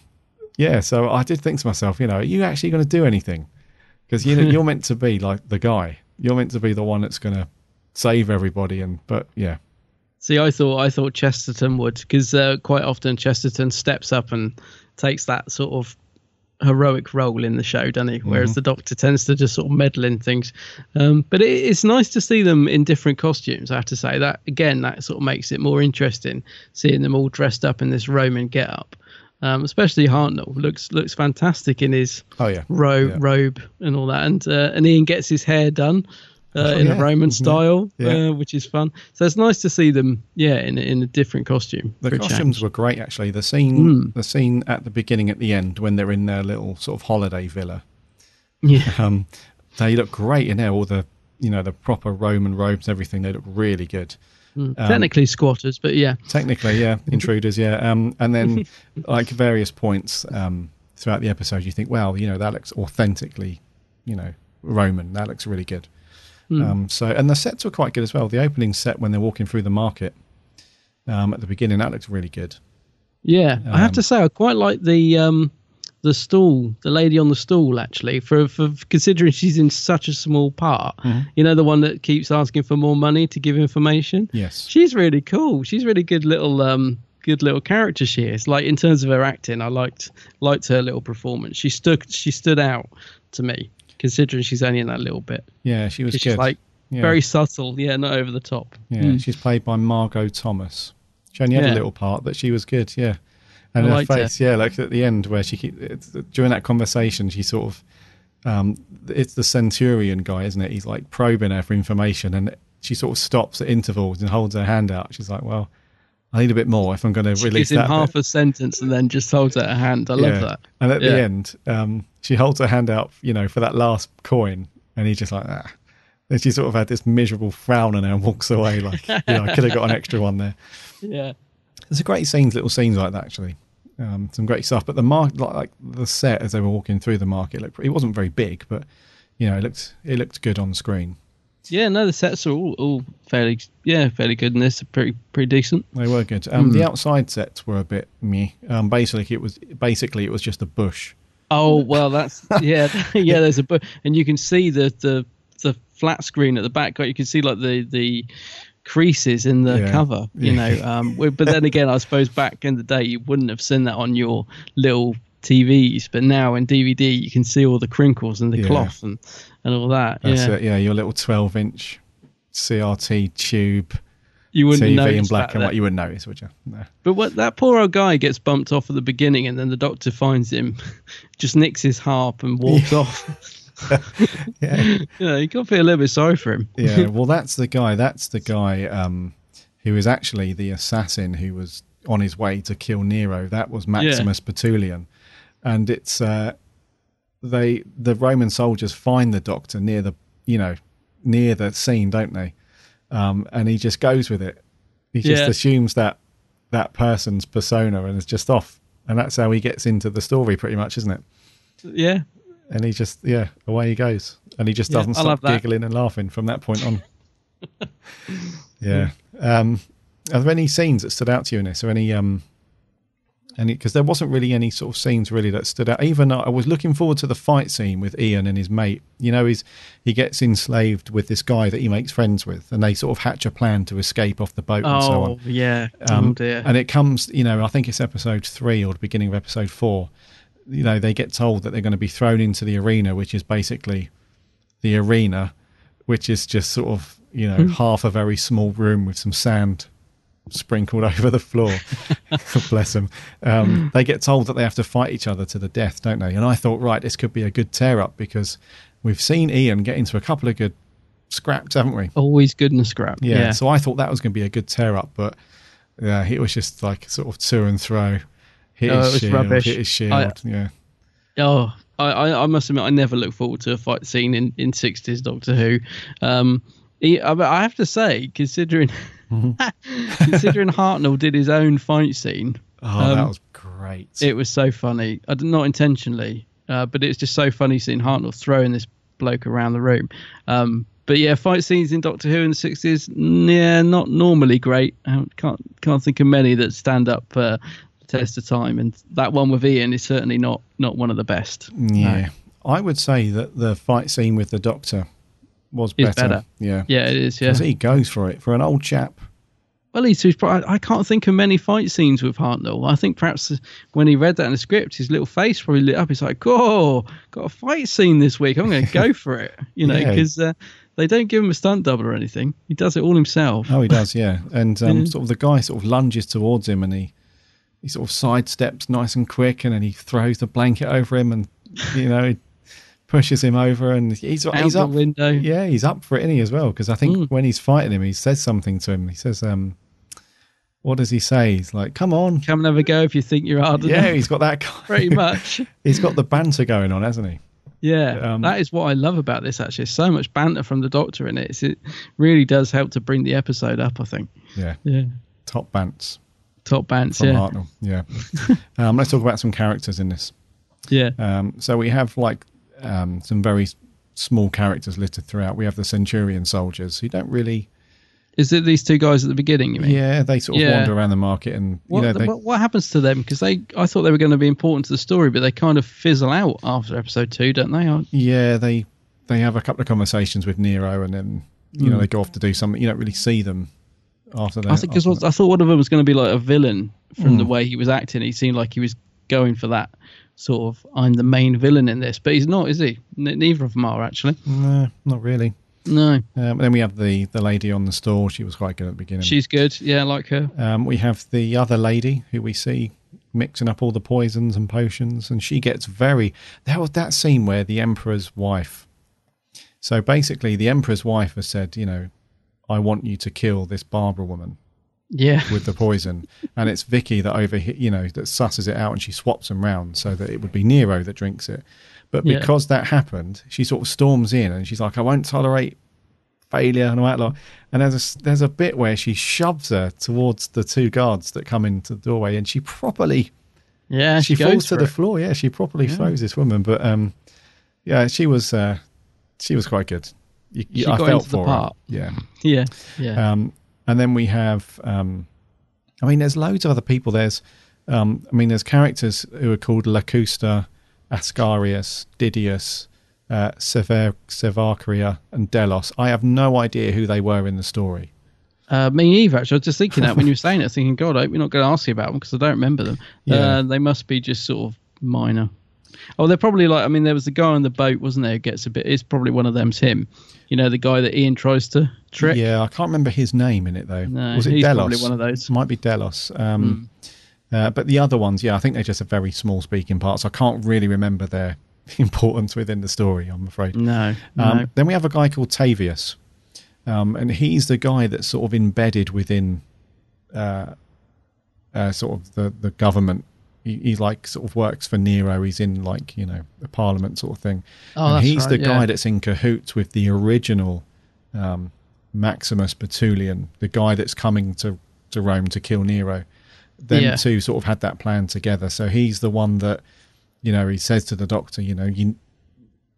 yeah, so I did think to myself, you know, are you actually going to do anything? Because you know, you're meant to be like the guy. You're meant to be the one that's going to save everybody. And but yeah, See, I thought I thought Chesterton would because uh, quite often Chesterton steps up and takes that sort of heroic role in the show, doesn't he? Whereas Mhm. the Doctor tends to just sort of meddle in things. Um, but it, it's nice to see them in different costumes. I have to say that again, that sort of makes it more interesting seeing them all dressed up in this Roman get-up. Um, especially Hartnell looks looks fantastic in his Oh, yeah. ro- Yeah. robe and all that, and uh, and Ian gets his hair done uh, Oh, in yeah. a Roman Mhm. style, Yeah. uh, which is fun. So it's nice to see them, yeah, in a- in a different costume. the costumes were great actually. The scene, Mm. the scene at the beginning, at the end, when they're in their little sort of holiday villa. Yeah. Um, they look great in there. All the you know the proper Roman robes, everything. They look really good. Mm. Um, Technically squatters, but yeah. Technically, yeah, intruders, yeah. Um, and then, like various points um, throughout the episode, you think, well, you know, that looks authentically, you know, Roman. That looks really good. Hmm. Um, so, and the sets were quite good as well. The opening set when they're walking through the market um, at the beginning, that looks really good. Yeah, I have Um, to say I quite like the um the stool, the lady on the stool actually, for for considering she's in such a small part. Mhm. You know, the one that keeps asking for more money to give information. Yes. She's really cool. She's really good little um good little character she is. Like in terms of her acting, I liked liked her little performance. She stood she stood out to me considering she's only in that little bit. Yeah, she was good. She's like Yeah. very subtle, yeah, not over the top. Yeah, Mm. she's played by Margot Thomas. She only had a little part, but she was good. Yeah, and I her liked her. face, yeah, like at the end where she keep it's, during that conversation, she sort of, um, it's the Centurion guy, isn't it? He's like probing her for information, and she sort of stops at intervals and holds her hand out. She's like, "Well, I need a bit more if I'm going to She release gives him that." half bit." a sentence and then just holds out her hand. I love Yeah. that. And at Yeah. the end, um, she holds her hand out, you know, for that last coin, and he's just like ah. Then she sort of had this miserable frown on her and walks away like, you know, I could have got an extra one there. Yeah. There's a great scenes, little scenes like that actually. Um, some great stuff. But the mark, like, like the set as they were walking through the market, looked, it wasn't very big, but you know, it looked it looked good on screen. Yeah, no, the sets are all, all fairly, yeah, fairly good, and this pretty pretty decent. They were good. Um, Mm. The outside sets were a bit meh. Um, basically, it was basically it was just a bush. Oh well, that's yeah, yeah. There's a bu- and you can see the the the flat screen at the back. You can see like the the creases in the Yeah. cover. You Yeah. know, um, but then again, I suppose back in the day you wouldn't have seen that on your little TVs, but now in DVD you can see all the crinkles and the Yeah. cloth and and all that. That's yeah, it. Yeah, your little 12 inch CRT tube You wouldn't TV in black and white. You wouldn't notice, would you? No. But what that poor old guy gets bumped off at the beginning, and then the doctor finds him, just nicks his harp and walks off. Yeah. yeah, you got to feel a little bit sorry for him. yeah, well, that's the guy. That's the guy um, who is actually the assassin who was on his way to kill Nero. That was Maximus Pettulian, and it's uh, they the Roman soldiers find the doctor near the you know near the scene, don't they? Um, and he just goes with it. He just Yeah. assumes that that person's persona and is just off, and that's how he gets into the story, pretty much, isn't it? yeah, And he just yeah away he goes, and he just doesn't love stop giggling and laughing from that point on. yeah. Um, are there any scenes that stood out to you in this, or any um, any because there wasn't really any sort of scenes really that stood out. Even I was looking forward to the fight scene with Ian and his mate. You know, he's he gets enslaved with this guy that he makes friends with, and they sort of hatch a plan to escape off the boat and so on. Oh yeah. Um, oh dear. And it comes, you know, I think it's episode three or the beginning of episode four. You know, they get told that they're going to be thrown into the arena, which is basically the arena, which is just sort of, you know, Hmm. half a very small room with some sand sprinkled over the floor. Bless them. Um, they get told that they have to fight each other to the death, don't they? And I thought, right, this could be a good tear up because we've seen Ian get into a couple of good scraps, haven't we? Always good in a scrap. Yeah, Yeah. so I thought that was going to be a good tear up, but yeah, it was just like sort of to and throw. Hit Oh, his it was shield, rubbish. hit his shield. I- yeah, Oh, I, I, I must admit, I never look forward to a fight scene in, in 60s Doctor Who. Um, I have to say, considering considering Hartnell did his own fight scene, oh, um, that was great. it was so funny. I did not intentionally, uh, but it's just so funny seeing Hartnell throwing this bloke around the room. Um, but yeah, fight scenes in Doctor Who in the 60s, yeah, not normally great. I can't can't think of many that stand up uh, the test of time, and that one with Ian is certainly not not one of the best. yeah, I would say that the fight scene with the Doctor was better. better. Yeah, Yeah, it is. Yeah. he goes for it for an old chap. Well, he's, he's probably, I can't think of many fight scenes with Hartnell. I think perhaps when he read that in the script, his little face probably lit up. He's like, "Oh, got a fight scene this week. I'm going to go for it." You know, Yeah. because uh, they don't give him a stunt double or anything. He does it all himself. Oh, he does, yeah. And um, Yeah. sort of the guy sort of lunges towards him, and he he sort of sidesteps nice and quick, and then he throws the blanket over him, and you know pushes him over, and he's Out he's the up. window. Yeah, he's up for it, isn't he, as well? Because I think Mm. when he's fighting him, he says something to him. He says, um, "What does he say?" He's like, "Come on." Come and have a go if you think you're hard Yeah, enough. he's got that. pretty much. he's got the banter going on, hasn't he? Yeah, Um, that is what I love about this. Actually, so much banter from the Doctor in it. It's, it really does help to bring the episode up. I think. Yeah, Yeah, top bants top bands. from Yeah, Hartnell. Yeah. um, let's talk about some characters in this. yeah. Um, so we have like um, some very small characters littered throughout. We have the Centurion soldiers who don't really, Is it these two guys at the beginning? You mean? yeah, they sort of Yeah. wander around the market and What, you know they, what, what happens to them? Because they, I thought they were going to be important to the story, but they kind of fizzle out after episode two, don't they? I- yeah they they have a couple of conversations with Nero and then you know Mm. they go off to do something. You don't really see them after that. I think because I thought one of them was going to be like a villain from the Mm. way he was acting. He seemed like he was going for that sort of I'm the main villain in this, but he's not, is he? N- neither of them are actually. No, not really. No, Um, then we have the the lady on the store. She was quite good at the beginning. she's good. Yeah, I like her. Um, we have the other lady who we see mixing up all the poisons and potions, and she gets very. There was that scene where the emperor's wife. So basically, the emperor's wife has said, you know, I want you to kill this Barbara woman, Yeah. with the poison, and it's Vicky that over you know that susses it out and she swaps them round so that it would be Nero that drinks it. But Yeah. because that happened, she sort of storms in and she's like, "I won't tolerate failure and all that lot." And there's a there's a bit where she shoves her towards the two guards that come into the doorway, and she properly Yeah, she, she falls to the it. floor. Yeah, she properly throws this woman. But um, yeah, she was uh, she was quite good. You, you- She I felt for part. her. Yeah. Yeah, yeah. Um, and then we have, um, I mean, there's loads of other people. There's, um, I mean, there's characters who are called Locusta, Ascarius, Didius, uh, Sever- Sevarcaria, and Delos. I have no idea who they were in the story. Uh, me either. Actually, I was just thinking that when you were saying it, I was thinking, God, I hope we're not going to ask you about them because I don't remember them. Yeah. Uh, they must be just sort of minor. Oh, they're probably like. I mean, there was the guy on the boat, wasn't there? Gets a bit. It's probably one of them's him. You know, the guy that Ian tries to trick. Yeah, I can't remember his name in it though. No, Was it he's Delos? probably one of those. Might be Delos. Um, uh, but the other ones, yeah, I think they're just a very small speaking parts. I can't really remember their importance within the story. I'm afraid. No, Um, no. Then we have a guy called Tavius, um, and he's the guy that's sort of embedded within, uh, uh, sort of the the government. He, he like sort of works for Nero. He's in like you know a Parliament sort of thing. Oh, and he's right, the guy that's in cahoots with the original um, Maximus Pettulian, the guy that's coming to to Rome to kill Nero. Them Yeah. two sort of had that plan together. So he's the one that you know he says to the doctor, you know, you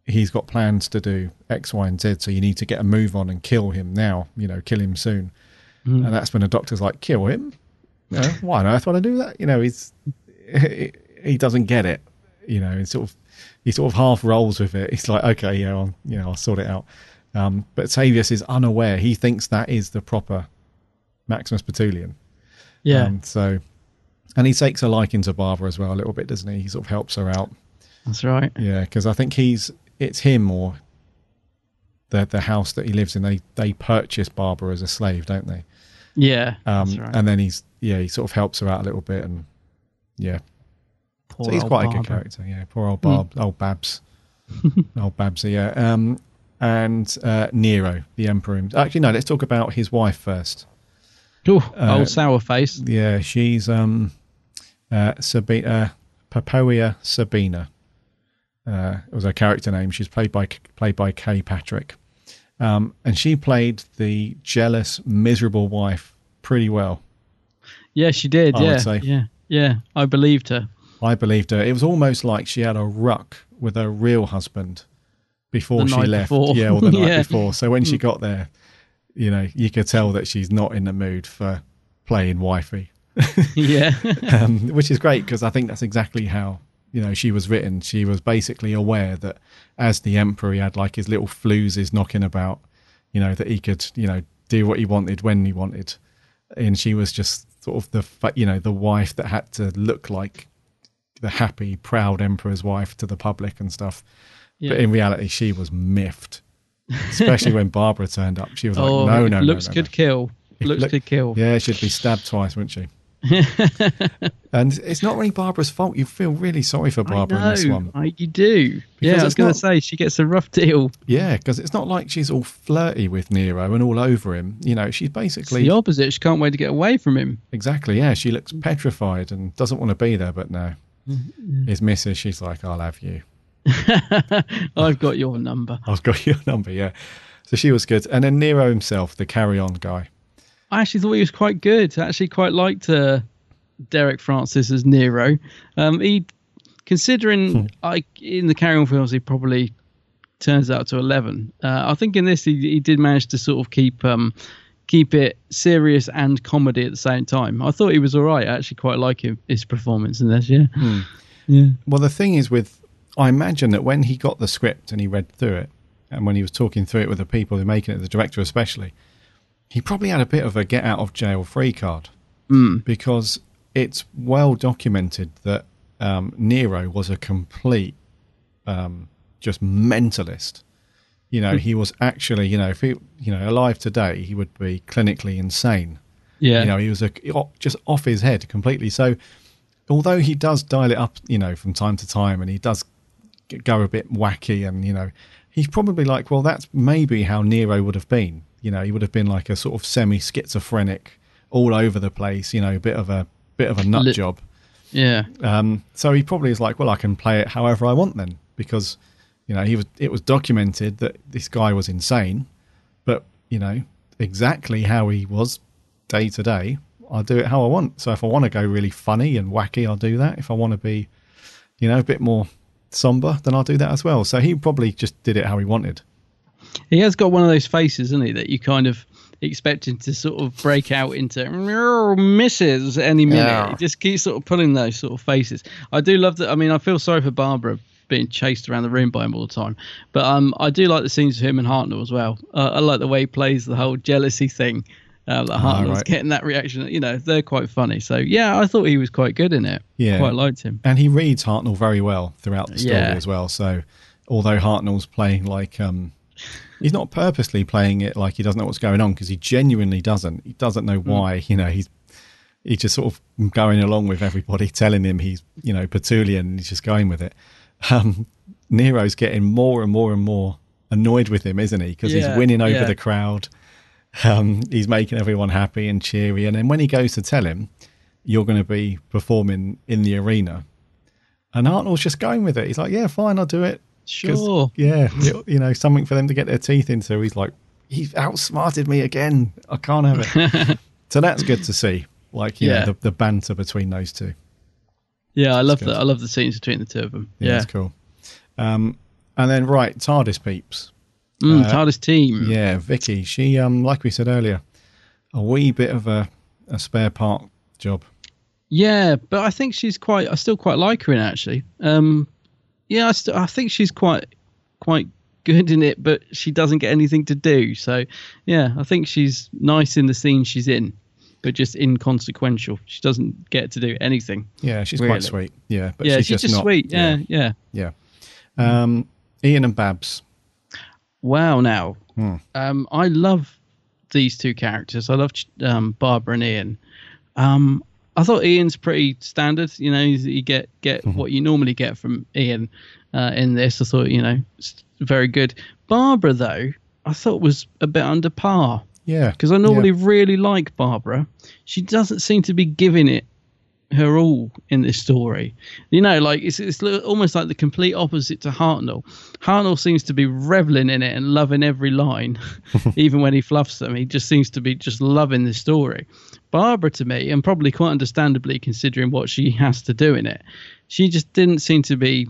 he's got plans to do X, Y, and Z, so you need to get a move on and kill him now, you know, kill him soon. Mm. And that's when the doctor's like, kill him? You know, why on earth would I do that? You know, he's he, doesn't get it. You know, he sort of he sort of half rolls with it. He's like, okay, yeah, I'll, you know, I'll sort it out. Um, but Tavius is unaware. He thinks that is the proper Maximus Pettulian. Yeah. Um, so, and he takes a liking to Barbara as well a little bit, doesn't he? He sort of helps her out. That's right. Yeah, because I think he's it's him or the the house that he lives in. They they purchase Barbara as a slave, don't they? Yeah, Um, right. And then he's yeah he sort of helps her out a little bit, and yeah, Poor so he's quite a good character. Yeah, poor old Hmm. Barb, old Babs, old Babsy. Yeah, um, and uh, Nero, the emperor. Actually, no. Let's talk about his wife first. Ooh, Uh, old sour face. Yeah, she's um, uh, Sabina, uh, Poppaea Sabina. Uh, it was her character name. She's played by played by Kay Patrick, um, and she played the jealous, miserable wife pretty well. Yeah, she did. I yeah, yeah, yeah. I believed her. I believed her. It was almost like she had a ruck with her real husband before The she left. before. Yeah, or the night Yeah. before. So when she Mm. got there, you know, you could tell that she's not in the mood for playing wifey. Yeah. um, which is great because I think that's exactly how you know she was written. She was basically aware that as the emperor, he had like his little fluses knocking about, you know, that he could you know do what he wanted when he wanted, and she was just sort of the you know the wife that had to look like the happy, proud emperor's wife to the public and stuff. Yeah. But in reality, she was miffed. Especially when Barbara turned up, she was oh, like, "No, no, looks no, no, could no. kill. Looks look- could kill. Yeah, she'd be stabbed twice, wouldn't she? and it's not really Barbara's fault. You feel really sorry for Barbara in this one. I, you do. yeah, I was going to say she gets a rough deal. Yeah, because it's not like she's all flirty with Nero and all over him. You know, she's It's basically the opposite. She can't wait to get away from him. exactly. Yeah, she looks petrified and doesn't want to be there. But no, Mm-hmm. his missus, she's like, "I'll have you. I've got your number. I've got your number." Yeah. So she was good. And then Nero himself, the carry-on guy. I actually thought he was quite good. I actually quite liked uh, Derek Francis as Nero. Um, he, considering I in the Carry On films, he probably turns out to eleven. Uh, I think in this he, he did manage to sort of keep um, keep it serious and comedy at the same time. I thought he was all right. I actually quite like him his performance in this. Yeah, yeah. Well, the thing is with, I imagine that when he got the script and he read through it, and when he was talking through it with the people who making it, the director especially, he probably had a bit of a get out of jail free card Mm. because it's well documented that um, Nero was a complete, um, just mentalist. You know, Mm. he was actually, you know, if he, you know, alive today, he would be clinically insane. Yeah. You know, he was a, just off his head completely. So, although he does dial it up, you know, from time to time, and he does go a bit wacky, and you know, he's probably like, well, that's maybe how Nero would have been. You know, he would have been like a sort of semi-schizophrenic all over the place. You know, a bit of a bit of a nut job. Yeah. Um, so he probably is like, well, I can play it however I want then, because you know he was. It was documented that this guy was insane, but you know exactly how he was day to day. I'll do it how I want. So if I want to go really funny and wacky, I'll do that. If I want to be, you know, a bit more somber, then I'll do that as well. So he probably just did it how he wanted. He has got one of those faces, isn't he, that you kind of expect him to sort of break out into "Meow, misses any minute. Yeah. He just keeps sort of pulling those sort of faces. I do love that. I mean, I feel sorry for Barbara being chased around the room by him all the time, but um, I do like the scenes of him and Hartnell as well. Uh, I like the way he plays the whole jealousy thing. Uh, that Hartnell's right. getting that reaction. You know, they're quite funny. So yeah, I thought he was quite good in it. Yeah, quite liked him. and he reads Hartnell very well throughout the story Yeah. as well. So although Hartnell's playing like um, he's not purposely playing it like he doesn't know what's going on because he genuinely doesn't. He doesn't know why. You know, he's he's just sort of going along with everybody telling him he's you know Pettulian and he's just going with it. Um, Nero's getting more and more and more annoyed with him, isn't he? Because Yeah, he's winning over yeah. the crowd. Um, he's making everyone happy and cheery, and then when he goes to tell him, "You're going to be performing in the arena," and Hartnell's just going with it. He's like, "Yeah, fine, I'll do it." Sure. Yeah, you know, something for them to get their teeth into. He's like, "He's outsmarted me again. I can't have it." so that's good to see. Like, you Yeah. know, the, the banter between those two. Yeah, I love that. I love the scenes between the two of them. Yeah, Yeah. it's cool. Um, and then right, TARDIS peeps. Mm, Uh, TARDIS team. Yeah, Vicky. She, um, like we said earlier, a wee bit of a, a spare part job. Yeah, but I think she's quite. I still quite like her in actually. Um, yeah, I, st- I think she's quite quite good in it, but she doesn't get anything to do. So yeah, I think she's nice in the scene she's in, but just inconsequential. She doesn't get to do anything. Yeah, she's really. quite sweet. Yeah, but yeah, she's, she's, just, not, sweet. Yeah, yeah. yeah. Um, Ian and Babs. Wow. Now, Hmm. um, I love these two characters. I love um, Barbara and Ian. Um, I thought Ian's pretty standard. You know, you get get Mm-hmm. what you normally get from Ian uh, in this. I thought, you know, it's very good. Barbara, though, I thought was a bit under par Yeah, because I normally yeah. really like Barbara. She doesn't seem to be giving it her all in this story. You know, like it's it's almost like the complete opposite to Hartnell. Hartnell seems to be reveling in it and loving every line, even when he fluffs them. He just seems to be just loving the story. Barbara, to me, and probably quite understandably considering what she has to do in it, she just didn't seem to be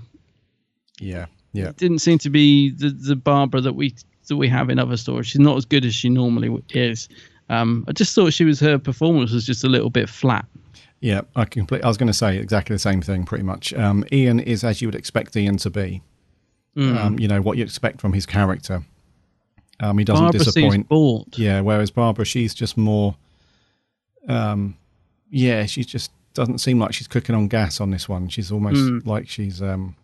Yeah, yeah. didn't seem to be the the Barbara that we that we have in other stories. She's not as good as she normally is. Um, I just thought she was her performance was just a little bit flat. Yeah, I complete. I was going to say exactly the same thing, pretty much. Um, Ian is as you would expect Ian to be. Mm. Um, you know what you expect from his character. Um, he doesn't Barbara disappoint. Yeah, whereas Barbara, she's just more. Um, yeah, she just doesn't seem like she's cooking on gas on this one. She's almost Mm. like she's, um,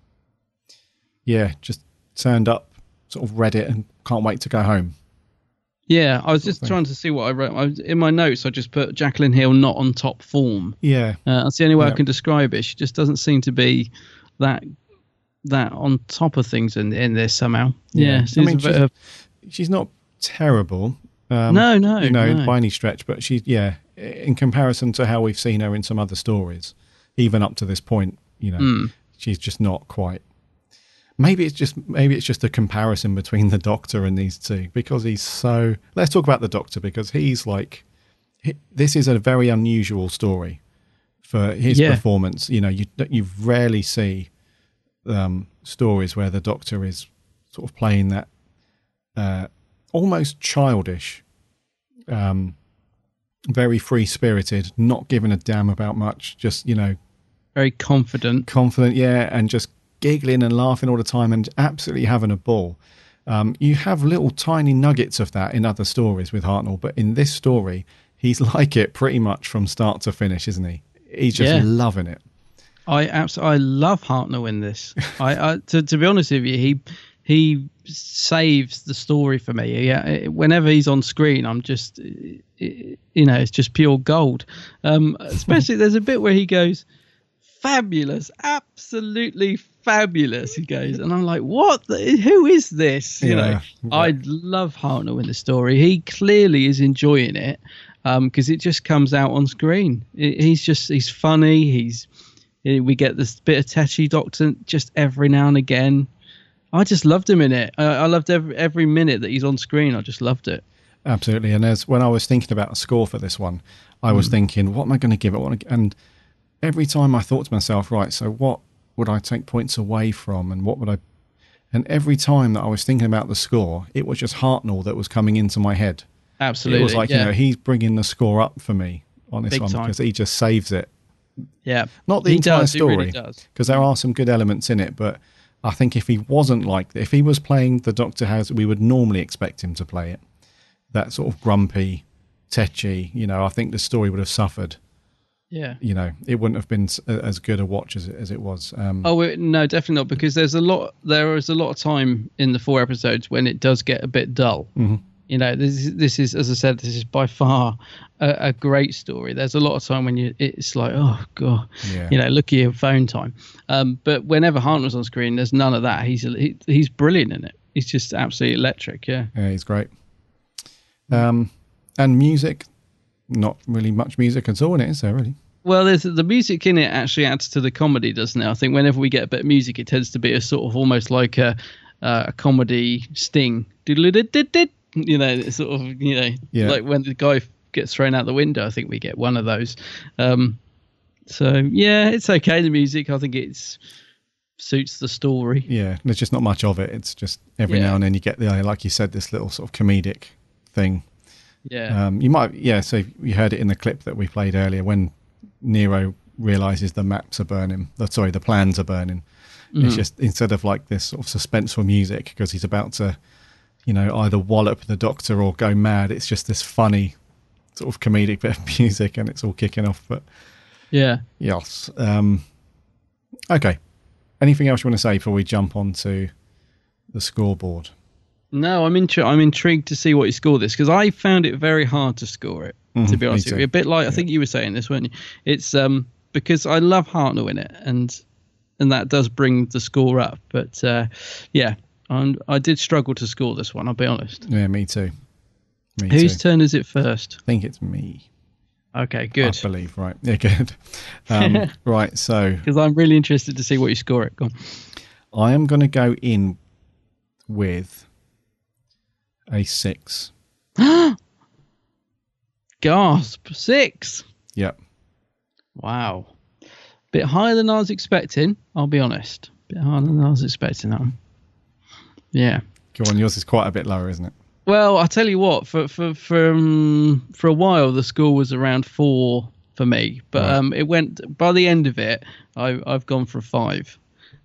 yeah, just turned up, sort of read it, and can't wait to go home. Yeah, I was just thing. trying to see what I wrote. I was, in my notes, I just put Jacqueline Hill not on top form. Yeah, Uh, that's the only way Yeah. I can describe it. She just doesn't seem to be that that on top of things in in this somehow. Yeah, I mean, she's, of- she's not terrible. Um, No, no, you know, no. by any stretch. But she's yeah, in comparison to how we've seen her in some other stories, even up to this point, you know, Mm. she's just not quite. Maybe it's just maybe it's just a comparison between the Doctor and these two because he's so. Let's talk about the Doctor because he's like, he, this is a very unusual story for his Yeah. performance. You know, you you rarely see um, stories where the Doctor is sort of playing that uh, almost childish, um, very free spirited, not giving a damn about much, just you know, very confident, confident, yeah, and just giggling and laughing all the time and absolutely having a ball. Um, you have little tiny nuggets of that in other stories with Hartnell, but in this story, he's like it pretty much from start to finish, isn't he? He's just Yeah. loving it. I absolutely I love Hartnell in this. I, I to to be honest with you, he he saves the story for me. Yeah, whenever he's on screen, I'm just you know it's just pure gold. Um, especially there's a bit where he goes fabulous, absolutely fabulous. He goes, and I'm like, what? The, who is this? You Yeah, know, I love Hartnell in the story. He clearly is enjoying it. because it just comes out on screen. It, he's just he's funny. He's we get this bit of Tetchy Doctor just every now and again. I just loved him in it. I, I loved every every minute that he's on screen. I just loved it. Absolutely. And as when I was thinking about a score for this one, I was Mm. thinking, what am I going to give it? What am I- And every time I thought to myself, right, so what would I take points away from, and what would I? And every time that I was thinking about the score, it was just Hartnell that was coming into my head. Absolutely, It was like yeah. you know he's bringing the score up for me on this Big one time. because he just saves it. Yeah, Not the He entire does, story, because there are some good elements in it. But I think if he wasn't like, if he was playing the Doctor as we would normally expect him to play it, that sort of grumpy, tetchy, you know, I think the story would have suffered. Yeah. You know, it wouldn't have been as good a watch as it, as it was. Um, Oh it- no, definitely not. Because there's a lot. There is a lot of time in the four episodes when it does get a bit dull. Mhm. You know, this is, this is as I said, this is by far a, a great story. There's a lot of time when you it's like, oh god, Yeah. you know, look at your phone time. Um, but whenever Hartnell's on screen, there's none of that. He's he, he's brilliant in it. He's just absolutely electric. Yeah. Yeah, he's great. Um, and music, not really much music at all in it, is there really? Well, there's the music in it actually adds to the comedy, doesn't it? I think whenever we get a bit of music, it tends to be a sort of almost like a uh, a comedy sting. You know, it's sort of you know, Yeah. like when the guy gets thrown out the window. I think we get one of those. Um, so yeah, it's okay. The music, I think it's suits the story. Yeah, there's just not much of it. It's just every Yeah. now and then you get the, like you said, this little sort of comedic thing. Yeah. Um, you might, yeah. So you heard it in the clip that we played earlier when Nero realizes the maps are burning. The, sorry, the plans are burning. It's Mhm. just instead of like this sort of suspenseful music because he's about to, you know, either wallop the doctor or go mad. It's just this funny sort of comedic bit of music, and it's all kicking off. But Yeah. yes. Um, okay. Anything else you want to say before we jump onto the scoreboard? No, I'm intri- I'm intrigued to see what you score this because I found it very hard to score it. Mhm, to be honest with you, a bit like I think you were saying this, weren't you? It's um because I love Hartnell in it, and and that does bring the score up. But uh, yeah, I'm, I did struggle to score this one. I'll be honest. Yeah, me too. Me Whose too. turn is it first? I think it's me. Okay, good. I believe, right. Yeah, good. Um, right, so Because I'm really interested to see what you score it. Go on. I am going to go in with a six. Gasp! Six. Yep. Wow. Bit higher than I was expecting. I'll be honest. Bit higher than I was expecting that one. Yeah. Go on, yours is quite a bit lower, isn't it? Well, I tell you what, for for for um, for a while the score was around four for me, but Right. um, it went by the end of it, I I've gone for a five.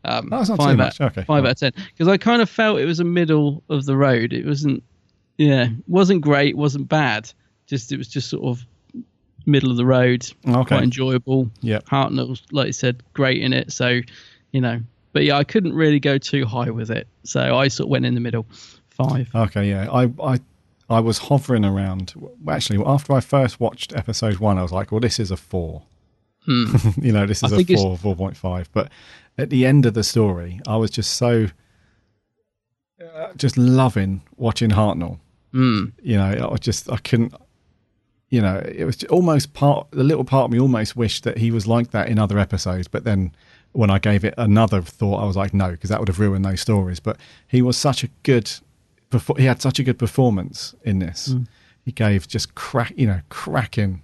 Um, Oh, that's not too five much. Out, Okay, five right. out of ten because I kind of felt it was a middle of the road. It wasn't, yeah, wasn't great, wasn't bad. Just it was just sort of middle of the road, Okay. quite enjoyable. Yep. Hartnell, like you said, great in it. So, you know, but yeah, I couldn't really go too high with it, so I sort of went in the middle, five. Okay, yeah. I, I, I was hovering around. Actually, after I first watched episode one, I was like, well, this is a four. Hmm. you know, this is a four, 4.5. But at the end of the story, I was just so, uh, just loving watching Hartnell. Mm. You know, I just, I couldn't, you know, it was almost part, the little part of me almost wished that he was like that in other episodes. But then when I gave it another thought, I was like, no, because that would have ruined those stories. But he was such a good, he had such a good performance in this. Mm. He gave just crack, you know, cracking.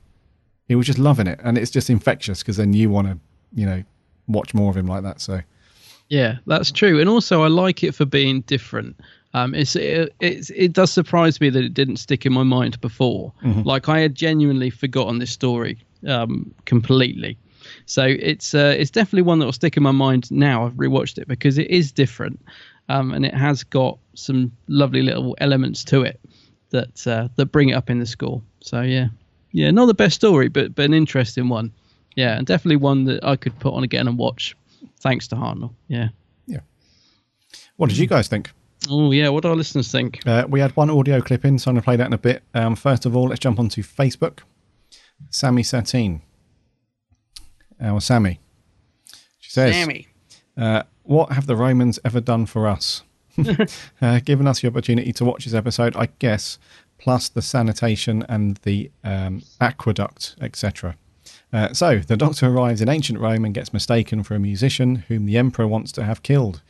He was just loving it. And it's just infectious because then you want to, you know, watch more of him like that. So, Yeah, that's true, and also I like it for being different. Um, it's it, it's it does surprise me that it didn't stick in my mind before. Mhm. Like I had genuinely forgotten this story um, completely. So it's uh, it's definitely one that will stick in my mind now. I've rewatched it because it is different, um, and it has got some lovely little elements to it that uh, that bring it up in the score. So yeah, yeah, not the best story, but but an interesting one. Yeah, and definitely one that I could put on again and watch. Thanks to Hartnell. Yeah. Yeah. What did you guys think? Oh yeah, what do our listeners think? Uh, we had one audio clip in, so I'm going to play that in a bit. Um, first of all, let's jump onto Facebook. Sammy Satine. Our Sammy. She says, Sammy. Uh, what have the Romans ever done for us? uh, given us the opportunity to watch this episode, I guess plus the sanitation and the um, aqueduct, etc. Uh, so the Doctor arrives in ancient Rome and gets mistaken for a musician whom the Emperor wants to have killed.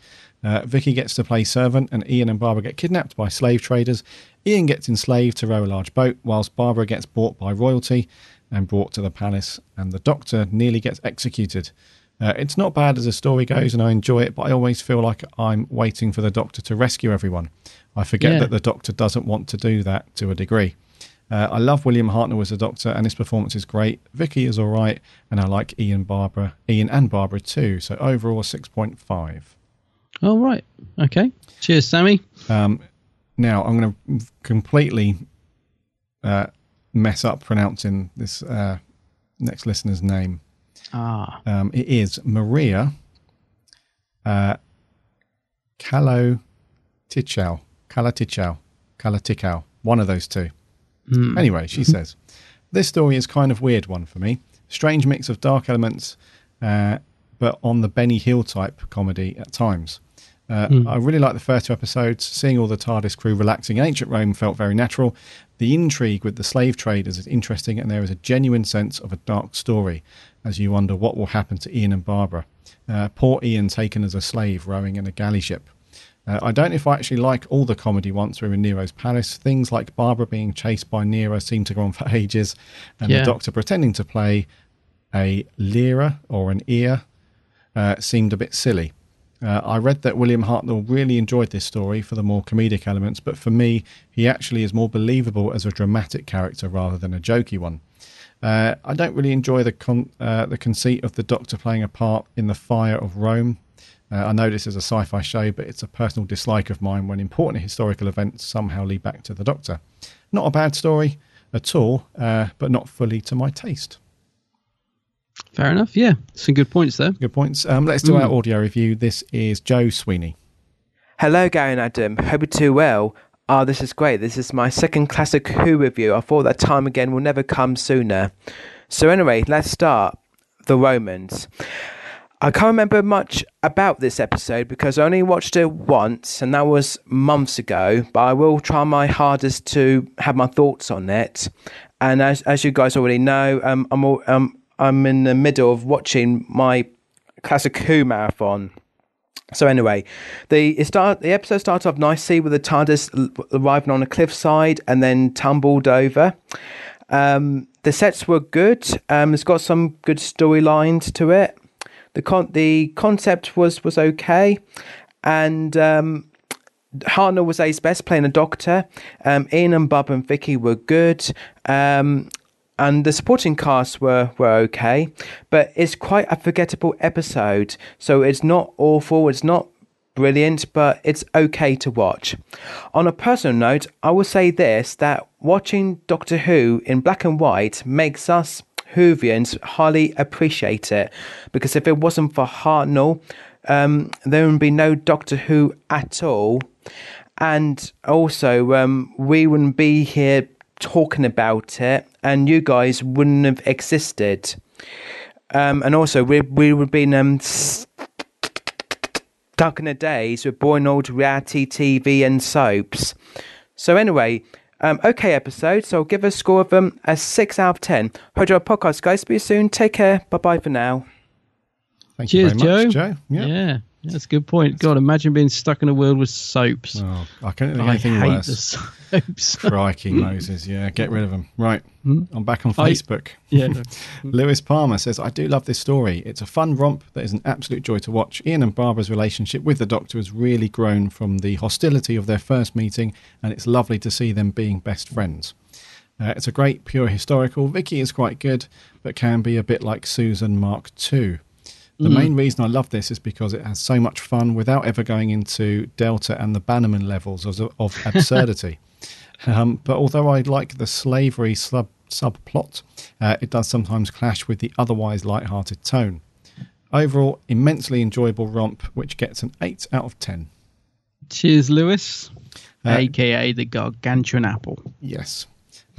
Uh, Vicky gets to play servant, and Ian and Barbara get kidnapped by slave traders. Ian gets enslaved to row a large boat, whilst Barbara gets bought by royalty and brought to the palace, and the Doctor nearly gets executed. Uh, it's not bad as the story goes, and I enjoy it, but I always feel like I'm waiting for the Doctor to rescue everyone. I forget Yeah. that the Doctor doesn't want to do that to a degree. Uh, I love William Hartnell as a Doctor, and his performance is great. Vicky is all right, and I like Ian Barbara, Ian and Barbara too. So overall, six point five. All right. Okay. Cheers, Sammy. Um, now I'm going to completely uh, mess up pronouncing this uh, next listener's name. Ah. Um, it is Maria uh, Calo Tichau. Calatichau. Calatichau. One of those two. Hmm. Anyway, she says, This story is kind of weird one for me. Strange mix of dark elements, uh, but on the Benny Hill type comedy at times. Uh, Hmm. I really like the first two episodes. Seeing all the TARDIS crew relaxing in ancient Rome felt very natural. The intrigue with the slave traders is interesting, and there is a genuine sense of a dark story as you wonder what will happen to Ian and Barbara. Uh, poor Ian taken as a slave rowing in a galley ship. Uh, I don't know if I actually like all the comedy once we're in Nero's palace. Things like Barbara being chased by Nero seem to go on for ages, and Yeah. the Doctor pretending to play a lyra or an ear uh, seemed a bit silly. Uh, I read that William Hartnell really enjoyed this story for the more comedic elements, but for me, he actually is more believable as a dramatic character rather than a jokey one. Uh, I don't really enjoy the con- uh, the conceit of the Doctor playing a part in the fire of Rome. Uh, I know this is a sci-fi show, but it's a personal dislike of mine when important historical events somehow lead back to the Doctor. Not a bad story at all, uh, but not fully to my taste. Fair enough. Yeah. Some good points there. Good points. Um, let's do Mm. our audio review. This is Joe Sweeney. Hello, Gary and Adam. Hope you're too well. Ah, this is great. This is my second classic Who review. I thought that time again will never come sooner. So, anyway, let's start. The Romans. I can't remember much about this episode because I only watched it once, and that was months ago. But I will try my hardest to have my thoughts on it. And as as you guys already know, um, I'm all, um, I'm in the middle of watching my classic Who marathon. So anyway, the start the episode starts off nicely with the TARDIS arriving on a cliffside and then tumbled over. Um, the sets were good. Um, it's got some good storylines to it. The con- the concept was was okay, and um, Hartnell was ace best playing a doctor. Um, Ian and Bob and Vicky were good. Um, and the supporting cast were, were okay, but it's quite a forgettable episode. So it's not awful, it's not brilliant, but it's okay to watch. On a personal note, I will say this that watching Doctor Who in black and white makes us Whovians highly appreciate it because if it wasn't for Hartnell, um, there would be no Doctor Who at all. And also, um, we wouldn't be here talking about it, and you guys wouldn't have existed. Um, and also, we we would have been um, stuck in the days with boring old reality TV and soaps. So anyway, um, okay episode. So I'll give a score of um, a six out of ten. Hope you enjoyed our podcast, guys. See you soon. Take care. Bye bye for now. Thank Cheers, you very much, Joe. Joe. Yeah. yeah. That's a good point. God, imagine being stuck in a world with soaps. Oh, I can't think of I anything hate worse. the soaps. Crikey, Moses. Yeah, get rid of them. Right. I'm back on I- Facebook. yeah. Lewis Palmer says, I do love this story. It's a fun romp that is an absolute joy to watch. Ian and Barbara's relationship with the Doctor has really grown from the hostility of their first meeting, and it's lovely to see them being best friends. Uh, it's a great, pure historical. Vicky is quite good, but can be a bit like Susan Mark II. The Mm. main reason I love this is because it has so much fun without ever going into Delta and the Bannermen levels of, of absurdity. um, but although I like the slavery sub subplot, uh, it does sometimes clash with the otherwise light-hearted tone. Overall, immensely enjoyable romp, which gets an 8 out of 10. Cheers, Lewis, Uh, aka the gargantuan apple. Yes.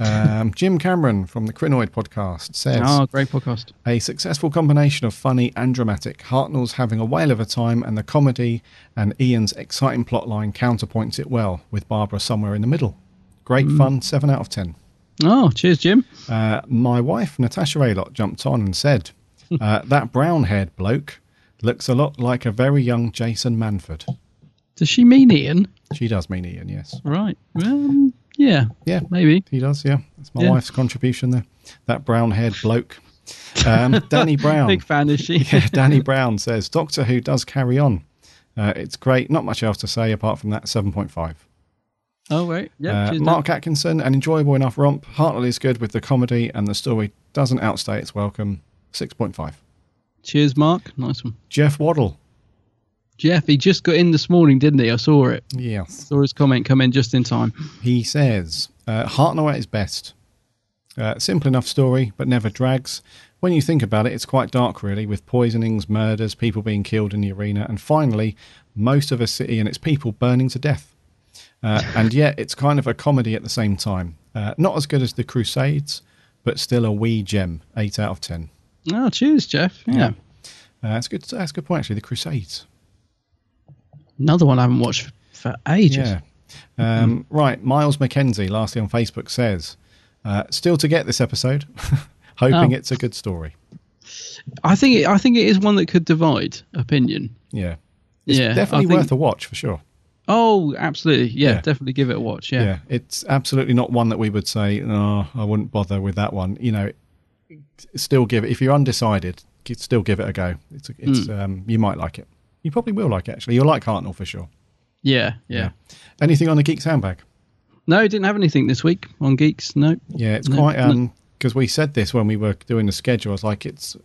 Um, Jim Cameron from the Crinoid podcast says, Oh, great podcast. A successful combination of funny and dramatic. Hartnell's having a whale of a time, and the comedy and Ian's exciting plotline counterpoints it well, with Barbara somewhere in the middle. Great Mm. fun, 7 out of 10. Oh, cheers, Jim. Uh, my wife, Natasha Aylott, jumped on and said, uh, That brown haired bloke looks a lot like a very young Jason Manford. Does she mean Ian? She does mean Ian, yes. Right. Well, yeah. Yeah. Maybe. He does, yeah. That's my Yeah. wife's contribution there. That brown haired bloke. Um, Danny Brown. Big fan, is she? yeah, Danny Brown says Doctor Who does carry on. Uh, it's great. Not much else to say apart from that 7.5. Oh, right. Yeah. Uh, Mark Atkinson, an enjoyable enough romp. Hartley is good with the comedy, and the story doesn't outstay its welcome. 6.5. Cheers, Mark. Nice one. Jeff Waddle. Jeff, he just got in this morning, didn't he? I saw it. Yeah. Saw his comment come in just in time. He says, uh, Hartnell at his best. Uh, simple enough story, but never drags. When you think about it, it's quite dark, really, with poisonings, murders, people being killed in the arena, and finally, most of a city and its people burning to death. Uh, and yet, it's kind of a comedy at the same time. Uh, not as good as The Crusades, but still a wee gem. 8 out of 10. Oh, cheers, Jeff. Yeah. Uh, that's good. That's a good point, actually. The Crusades. Another one I haven't watched for ages. Yeah. Um, Right. Miles McKenzie, lastly on Facebook, says, uh, still to get this episode, hoping Oh. it's a good story. I think it, I think it is one that could divide opinion. Yeah. It's yeah, definitely think- worth a watch for sure. Oh, absolutely. Yeah, Yeah. definitely give it a watch. Yeah. yeah, It's absolutely not one that we would say, no, I wouldn't bother with that one. You know, still give it, if you're undecided, still give it a go. It's, it's Mm. um, You might like it. You probably will like it, actually. You'll like Hartnell for sure. Yeah, yeah. Anything on the Geeks Handbag? No, didn't have anything this week on Geeks. No. Yeah, it's No, quite um because we said this when we were doing the schedule. I was like, it's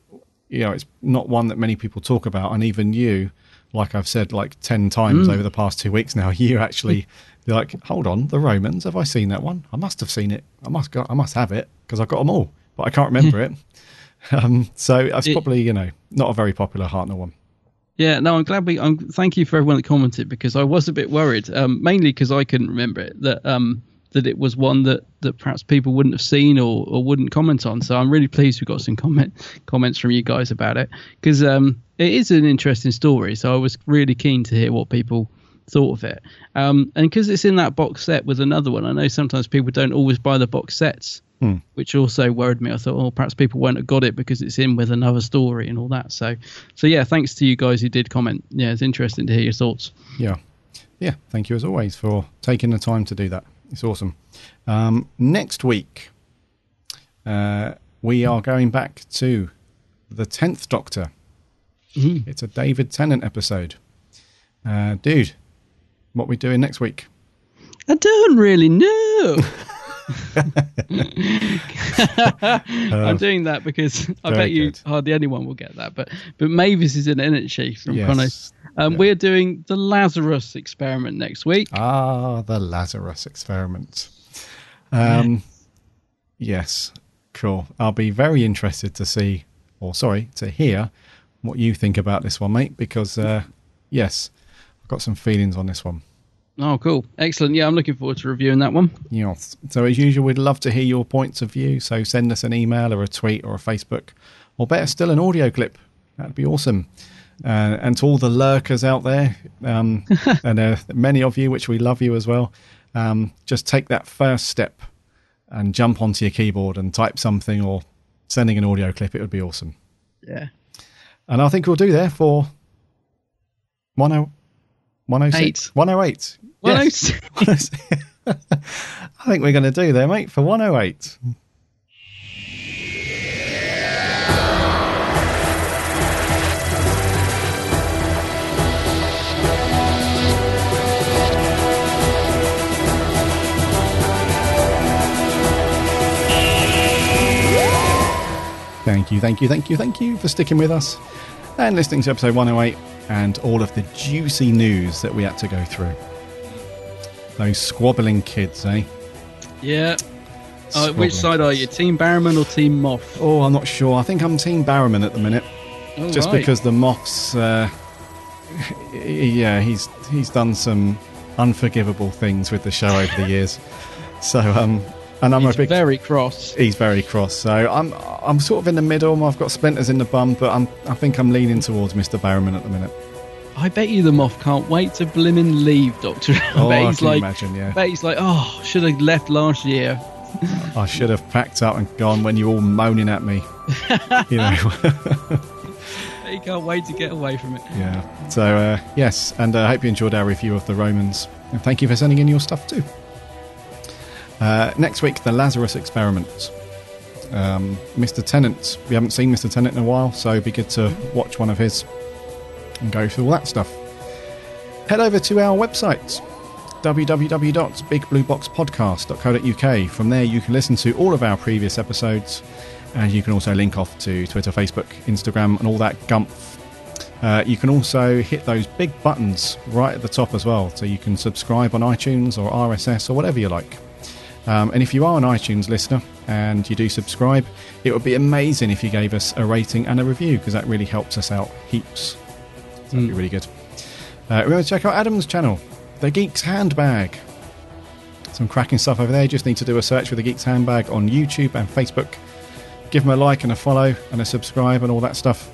you know, it's not one that many people talk about, and even you, like I've said like ten times Mm. over the past two weeks now, you actually you're like, hold on, the Romans. Have I seen that one? I must have seen it. I must go. I must have it because I've got them all, but I can't remember it. Um, so that's It- probably you know not a very popular Hartnell one. Yeah, no, I'm glad we. I'm, thank you for everyone that commented because I was a bit worried, um, mainly because I couldn't remember it that um, that it was one that, that perhaps people wouldn't have seen or, or wouldn't comment on. So I'm really pleased we got some comment comments from you guys about it because um, it is an interesting story. So I was really keen to hear what people thought of it, um, and because it's in that box set with another one, I know sometimes people don't always buy the box sets Hmm. which also worried me. I thought, oh, perhaps people won't have got it because it's in with another story and all that. So, so yeah, thanks to you guys who did comment. Yeah, it's interesting to hear your thoughts. Yeah. Yeah. Thank you as always for taking the time to do that. It's awesome. Um, next week, uh, we are going back to the 10th Doctor. It's a David Tennant episode. Uh, dude, what we doing next week? I don't really know. I'm doing that because I bet you good. hardly anyone will get that. But but Mavis is in it, isn't she? From Yes. Chronos. Um, We're doing the Lazarus experiment next week. Ah, the Lazarus experiment. Um, yes, cool. I'll be very interested to see, or sorry, to hear what you think about this one, mate. Because uh, yes, I've got some feelings on this one. Oh, cool, excellent. Yeah, I'm looking forward to reviewing that one. Yes. So as usual, we'd love to hear your points of view. So send us an email or a tweet or a Facebook, or better still, an audio clip. That'd be awesome. Uh, and to all the lurkers out there, um, and uh, many of you, which we love you as well, um, just take that first step and jump onto your keyboard and type something or sending an audio clip. It would be awesome. Yeah. And I think we'll do there for 10 106. 108. Yes. 106. I think we're going to do there, mate, for 108. Thank you, thank you, thank you, thank you for sticking with us and listening to episode 108 and all of the juicy news that we had to go through. Those squabbling kids, eh? Yeah. Uh, which side are you, Team Barrowman or Team Moff? Oh, I'm not sure. I think I'm Team Barrowman at the minute, Oh, just right. because the Moff's. Uh, yeah, he's he's done some unforgivable things with the show over the years. So, um, and I'm He's a big very cross. He's very cross. So I'm I'm sort of in the middle. I've got splinters in the bum, but I'm I think I'm leaning towards Mr. Barrowman at the minute. I bet you the Moff can't wait to blimmin' leave, Doctor. I Oh, bet I he's like, imagine, yeah. I bet he's like, oh, should have left last year. I should have packed up and gone when you're all moaning at me. you know. He can't wait to get away from it. yeah. So uh, yes, and I hope you enjoyed our review of the Romans, and thank you for sending in your stuff too. Uh, next week, the Lazarus experiment. Um, Mr. Tennant. We haven't seen Mr. Tennant in a while, so it'd be good to watch one of his and go through all that stuff. Head over to our website www.bigblueboxpodcast.co.uk. From there, you can listen to all of our previous episodes, and you can also link off to Twitter, Facebook, Instagram, and all that gumph. Uh, you can also hit those big buttons right at the top as well, so you can subscribe on iTunes or RSS or whatever you like. Um, and if you are an iTunes listener and you do subscribe, it would be amazing if you gave us a rating and a review because that really helps us out heaps. So that'd be really good. Uh, remember to check out Adam's channel, The Geek's Handbag. Some cracking stuff over there. You just need to do a search for The Geek's Handbag on YouTube and Facebook. Give him a like and a follow and a subscribe and all that stuff.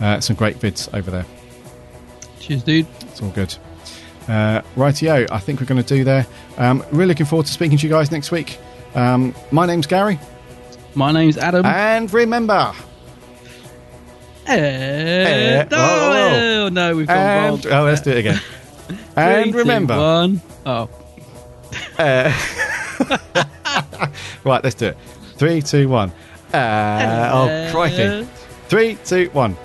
Uh, some great vids over there. Cheers, dude. It's all good. Uh, rightio, I think we're going to do there. Um, really looking forward to speaking to you guys next week. Um, my name's Gary. My name's Adam. And remember. Eh, whoa, whoa. no, no, we've gone And, wrong. oh, let's do it again. Three, and two, remember. one. Oh, Uh, right, let's do it. Three, two, one. Uh, oh, crikey. Three, two, one.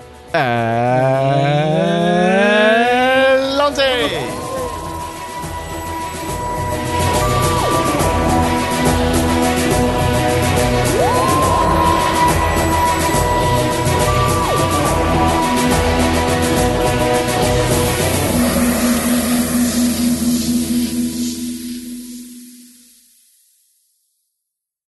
Uh, Lonzy!